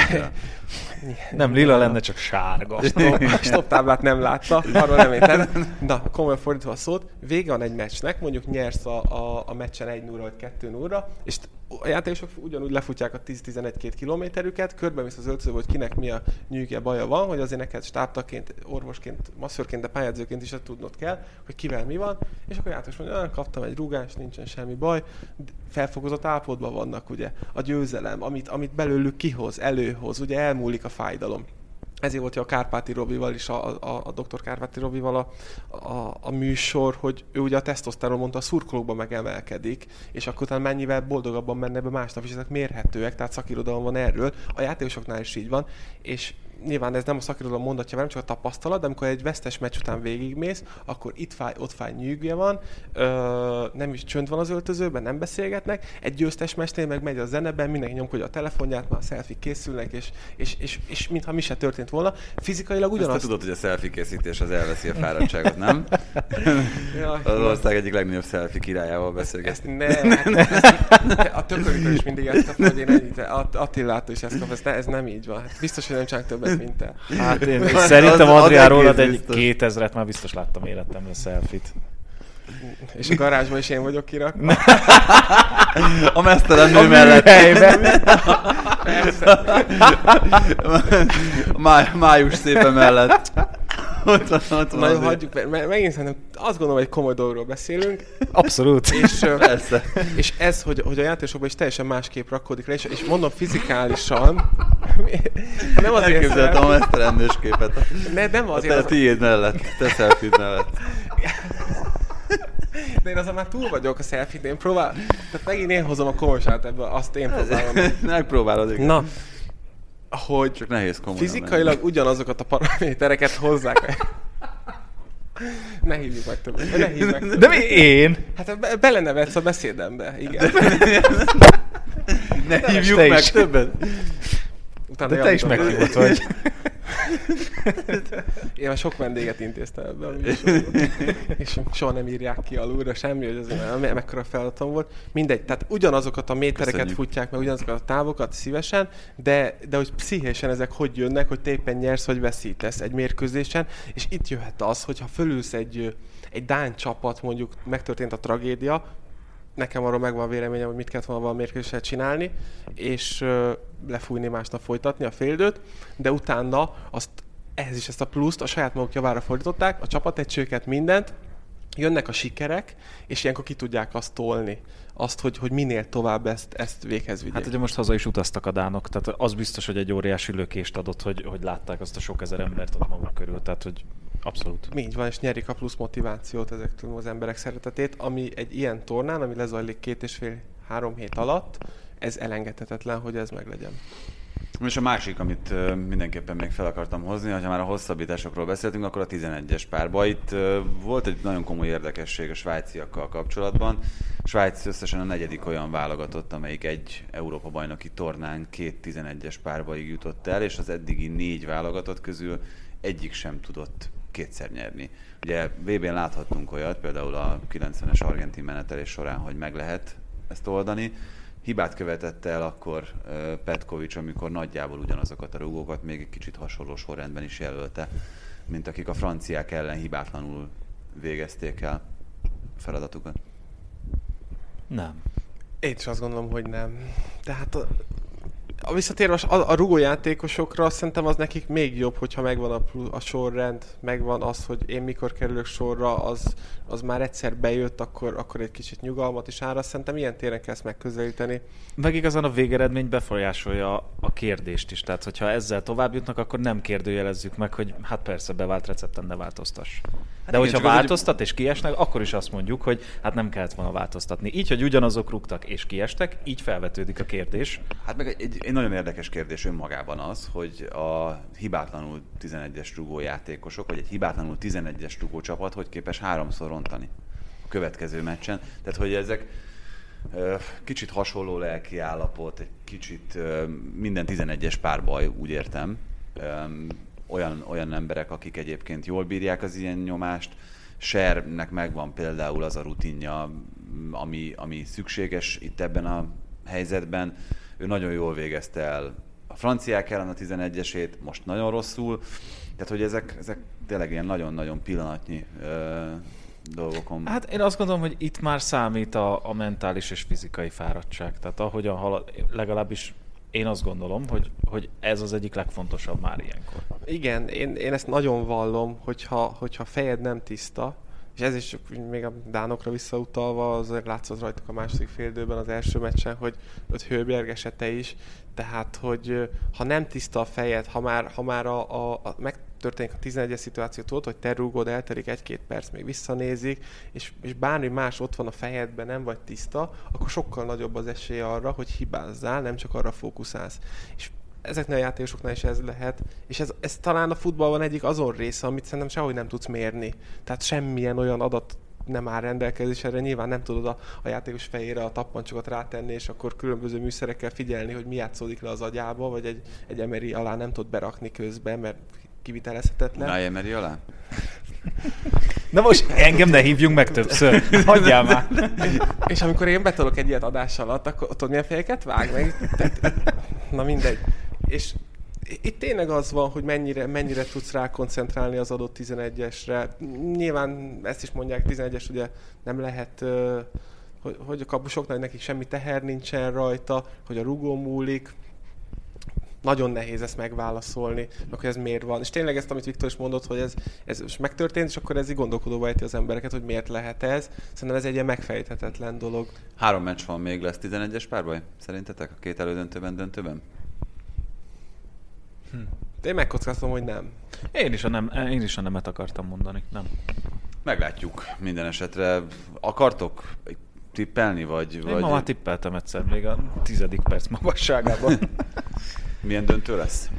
Nem lila lenne, csak sárga. stop, stop táblát nem látta, arról nem érted. Na, komolyan fordítva a szót, vége van egy meccsnek, mondjuk nyersz a, a, a meccsen 1 0 vagy 2 0 és a játékosok ugyanúgy lefutják a 10-11-2 kilométerüket, körbemész az öltözőbe, hogy kinek mi a nyűgje baja van, hogy azért neked stábtaként, orvosként, masszörként, de pályázóként is tudnod kell, hogy kivel mi van, és akkor játékos mondja, "Ah, kaptam egy rúgást, nincsen semmi baj, felfokozott állapotban vannak ugye a győzelem, amit, amit belőlük kihoz, előhoz, ugye elmúlik a fájdalom ezért volt a Kárpáti Robival is, a, a, a dr. Kárpáti Robival a, a, a műsor, hogy ő ugye a tesztoszteron mondta, a szurkolókban megemelkedik, és akkor utána mennyivel boldogabban menne be másnap, és ezek mérhetőek, tehát szakirodalom van erről, a játékosoknál is így van, és nyilván ez nem a szakirodalom mondatja, nem csak a tapasztalat, de amikor egy vesztes meccs után végigmész, akkor itt fáj, ott fáj, nyűgje van, ö, nem is csönd van az öltözőben, nem beszélgetnek, egy győztes meccsnél meg megy a zeneben, mindenki nyomkodja a telefonját, már a selfie készülnek, és, és, és, és mintha mi se történt volna. Fizikailag Ezt ugyanaz. tudod, hogy a selfie készítés az elveszi a fáradtságot, nem? Jaj, Az ország egyik legnagyobb selfie királyával ezt beszélgetünk. ne, hát a tököritől is mindig ezt kapta, hogy én ennyit, Att- Attilától is ezt kap, ez, ne, ez nem így van. Hát biztos, hogy nem csinálok többet, mint te. Hát én szerintem Adrián rólad egy biztos. 2000-et már biztos láttam életemben a selfit. És a garázsban is én vagyok kirakva. A mesztelen nő mellett. Máj, május szépe mellett. Ott van, ott van Na, hagyjuk, mert, megint szerintem azt gondolom, hogy egy komoly dologról beszélünk, Abszolút. és, Persze. és ez, hogy, hogy a játékosokban is teljesen másképp rakódik le, és, és mondom fizikálisan, nem azért, Elképzeltem a mesztelen nős képet. ne, nem A azért, te az, tiéd mellett, te selfie mellett. de én azon már túl vagyok a selfie én próbál, tehát megint én hozom a komolyságot ebből, azt én próbálom. Megpróbálod, igen. Na, hogy Csak nehéz komolyan fizikailag ugyanazokat a paramétereket hozzák. Ne hívjuk meg többet. Ne hívjuk meg. De mi én? Hát be, belenevetsz a beszédembe, igen. Ne hívjuk te meg is. többet. Utána De te is meghívott vagy. Én már sok vendéget intéztem ebben a műsorban. És soha nem írják ki alulra semmi, hogy ez me- mekkora feladatom volt. Mindegy, tehát ugyanazokat a métereket Köszönjük. futják meg, ugyanazokat a távokat szívesen, de, de hogy pszichésen ezek hogy jönnek, hogy te éppen nyersz vagy veszítesz egy mérkőzésen, és itt jöhet az, hogyha fölülsz egy, egy Dán csapat, mondjuk megtörtént a tragédia, nekem arról megvan a véleményem, hogy mit kellett volna valami mérkőzéssel csinálni, és lefújni másnap folytatni a félidőt, de utána azt ehhez is ezt a pluszt a saját maguk javára fordították, a csapategységeket, mindent, jönnek a sikerek, és ilyenkor ki tudják azt tolni, azt, hogy, hogy minél tovább ezt, ezt véghez vigyék. Hát ugye most haza is utaztak a dánok, tehát az biztos, hogy egy óriási lökést adott, hogy, hogy látták azt a sok ezer embert ott maguk körül, tehát hogy abszolút. Így van, és nyerik a plusz motivációt ezektől az emberek szeretetét, ami egy ilyen tornán, ami lezajlik két és fél, három hét alatt, ez elengedhetetlen, hogy ez meglegyen. És a másik, amit mindenképpen még fel akartam hozni, ha már a hosszabbításokról beszéltünk, akkor a 11-es párba. Itt volt egy nagyon komoly érdekesség a svájciakkal kapcsolatban. Svájc összesen a negyedik olyan válogatott, amelyik egy Európa-bajnoki tornán két 11-es párbaig jutott el, és az eddigi négy válogatott közül egyik sem tudott kétszer nyerni. Ugye VB-n láthattunk olyat, például a 90-es argentin menetelés során, hogy meg lehet ezt oldani. Hibát követett el akkor Petkovics, amikor nagyjából ugyanazokat a rúgókat még egy kicsit hasonló sorrendben is jelölte, mint akik a franciák ellen hibátlanul végezték el feladatukat. Nem. Én is azt gondolom, hogy nem. Tehát a, a visszatérve a, a rugójátékosokra szerintem az nekik még jobb, hogyha megvan a, a sorrend, megvan az, hogy én mikor kerülök sorra, az, az már egyszer bejött, akkor, akkor egy kicsit nyugalmat is ára. Szerintem ilyen téren kell ezt megközelíteni. Meg igazán a végeredmény befolyásolja a kérdést is. Tehát, hogyha ezzel tovább jutnak, akkor nem kérdőjelezzük meg, hogy hát persze bevált recepten ne változtass. De igen, hogyha egy- változtat és kiesnek, akkor is azt mondjuk, hogy hát nem kellett volna változtatni. Így, hogy ugyanazok rúgtak és kiestek, így felvetődik a kérdés. Hát meg egy, egy nagyon érdekes kérdés önmagában az, hogy a hibátlanul 11-es rugó játékosok, vagy egy hibátlanul 11-es rugó csapat hogy képes háromszor rontani a következő meccsen. Tehát, hogy ezek kicsit hasonló lelki állapot, egy kicsit minden 11-es párbaj, úgy értem. Olyan, olyan emberek, akik egyébként jól bírják az ilyen nyomást. Sernek megvan például az a rutinja, ami, ami szükséges itt ebben a helyzetben. Ő nagyon jól végezte el a franciák ellen a 11-esét, most nagyon rosszul. Tehát, hogy ezek, ezek tényleg ilyen nagyon-nagyon pillanatnyi ö, dolgokon. Hát én azt gondolom, hogy itt már számít a, a mentális és fizikai fáradtság. Tehát ahogyan halad, legalábbis én azt gondolom, hogy, hogy ez az egyik legfontosabb már ilyenkor. Igen, én, én ezt nagyon vallom, hogyha, hogyha fejed nem tiszta, és ez is csak még a Dánokra visszautalva, az látszott rajtuk a második félidőben az első meccsen, hogy ott Hőberg esete is, tehát, hogy ha nem tiszta a fejed, ha már, ha már a, a, a megtörténik a 11-es szituáció, tudod, hogy te rúgod, eltelik egy-két perc, még visszanézik, és, és bármi más ott van a fejedben, nem vagy tiszta, akkor sokkal nagyobb az esély arra, hogy hibázzál, nem csak arra fókuszálsz. És ezeknél a játékosoknál is ez lehet, és ez, ez talán a futballban egyik azon része, amit szerintem sehogy nem tudsz mérni. Tehát semmilyen olyan adat nem áll rendelkezésre, nyilván nem tudod a, a játékos fejére a tappancsokat rátenni, és akkor különböző műszerekkel figyelni, hogy mi játszódik le az agyába, vagy egy, egy emeri alá nem tud berakni közben, mert kivitelezhetetlen. Rájemeri alá? Na most engem ne hívjunk meg többször. Hagyjál már. És amikor én betolok egy ilyet adás alatt, akkor tudod milyen fejeket vág meg? Tehát, na mindegy. És itt tényleg az van, hogy mennyire, mennyire tudsz rá koncentrálni az adott 11-esre. Nyilván ezt is mondják, 11-es ugye nem lehet, hogy, a kapusoknak nekik semmi teher nincsen rajta, hogy a rugó múlik, nagyon nehéz ezt megválaszolni, meg hogy ez miért van. És tényleg ezt, amit Viktor is mondott, hogy ez, ez most megtörtént, és akkor ez így gondolkodóba ejti az embereket, hogy miért lehet ez. Szerintem ez egy ilyen megfejthetetlen dolog. Három meccs van még, lesz 11-es párbaj? Szerintetek a két elődöntőben, döntőben? Hm. Én megkockáztam, hogy nem. Én is, a nem. én is a nemet akartam mondani, nem. Meglátjuk minden esetre. Akartok tippelni, vagy... Én vagy... ma már tippeltem egyszer, még a tizedik perc magasságában. Milyen döntő lesz?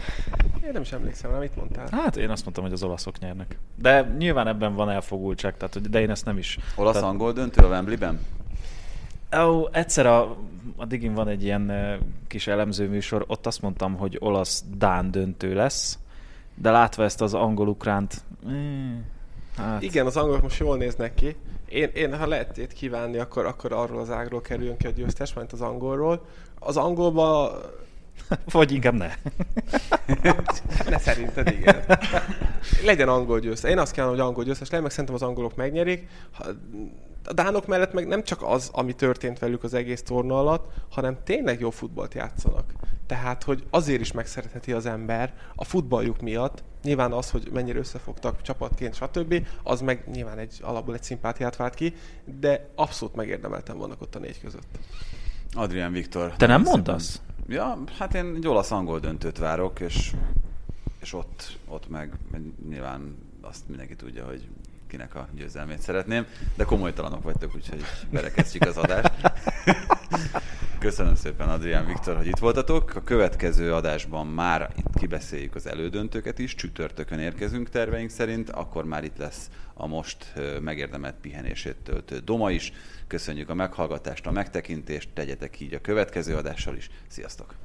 Én nem is emlékszem rá, mit mondtál? Hát én azt mondtam, hogy az olaszok nyernek. De nyilván ebben van elfogultság, tehát, de én ezt nem is. Olasz-angol tehát... döntő a Wembley-ben? Ó, egyszer a, a Digin van egy ilyen kis elemző műsor, ott azt mondtam, hogy olasz-dán döntő lesz, de látva ezt az angol-ukránt, hát... Igen, az angolok most jól néznek ki. Én, én ha lehet itt kívánni, akkor, akkor arról az ágról kerüljön ki a győztes, mint az angolról. Az angolban Vagy inkább ne. ne szerinted, igen. Legyen angol győztes. Én azt kívánom, hogy angol győztes legyen, meg szerintem az angolok megnyerik. A dánok mellett meg nem csak az, ami történt velük az egész torna alatt, hanem tényleg jó futballt játszanak. Tehát, hogy azért is megszeretheti az ember a futballjuk miatt, nyilván az, hogy mennyire összefogtak csapatként, stb., az meg nyilván egy alapból egy szimpátiát vált ki, de abszolút megérdemeltem vannak ott a négy között. Adrián Viktor. Te nem mondasz? Ja, hát én egy olasz-angol döntőt várok, és, és ott, ott meg nyilván azt mindenki tudja, hogy kinek a győzelmét szeretném, de komolytalanok vagytok, úgyhogy berekeztjük az adást. Köszönöm szépen Adrián Viktor, hogy itt voltatok. A következő adásban már itt kibeszéljük az elődöntőket is, csütörtökön érkezünk terveink szerint, akkor már itt lesz a most megérdemelt pihenését töltő Doma is. Köszönjük a meghallgatást, a megtekintést, tegyetek így a következő adással is. Sziasztok!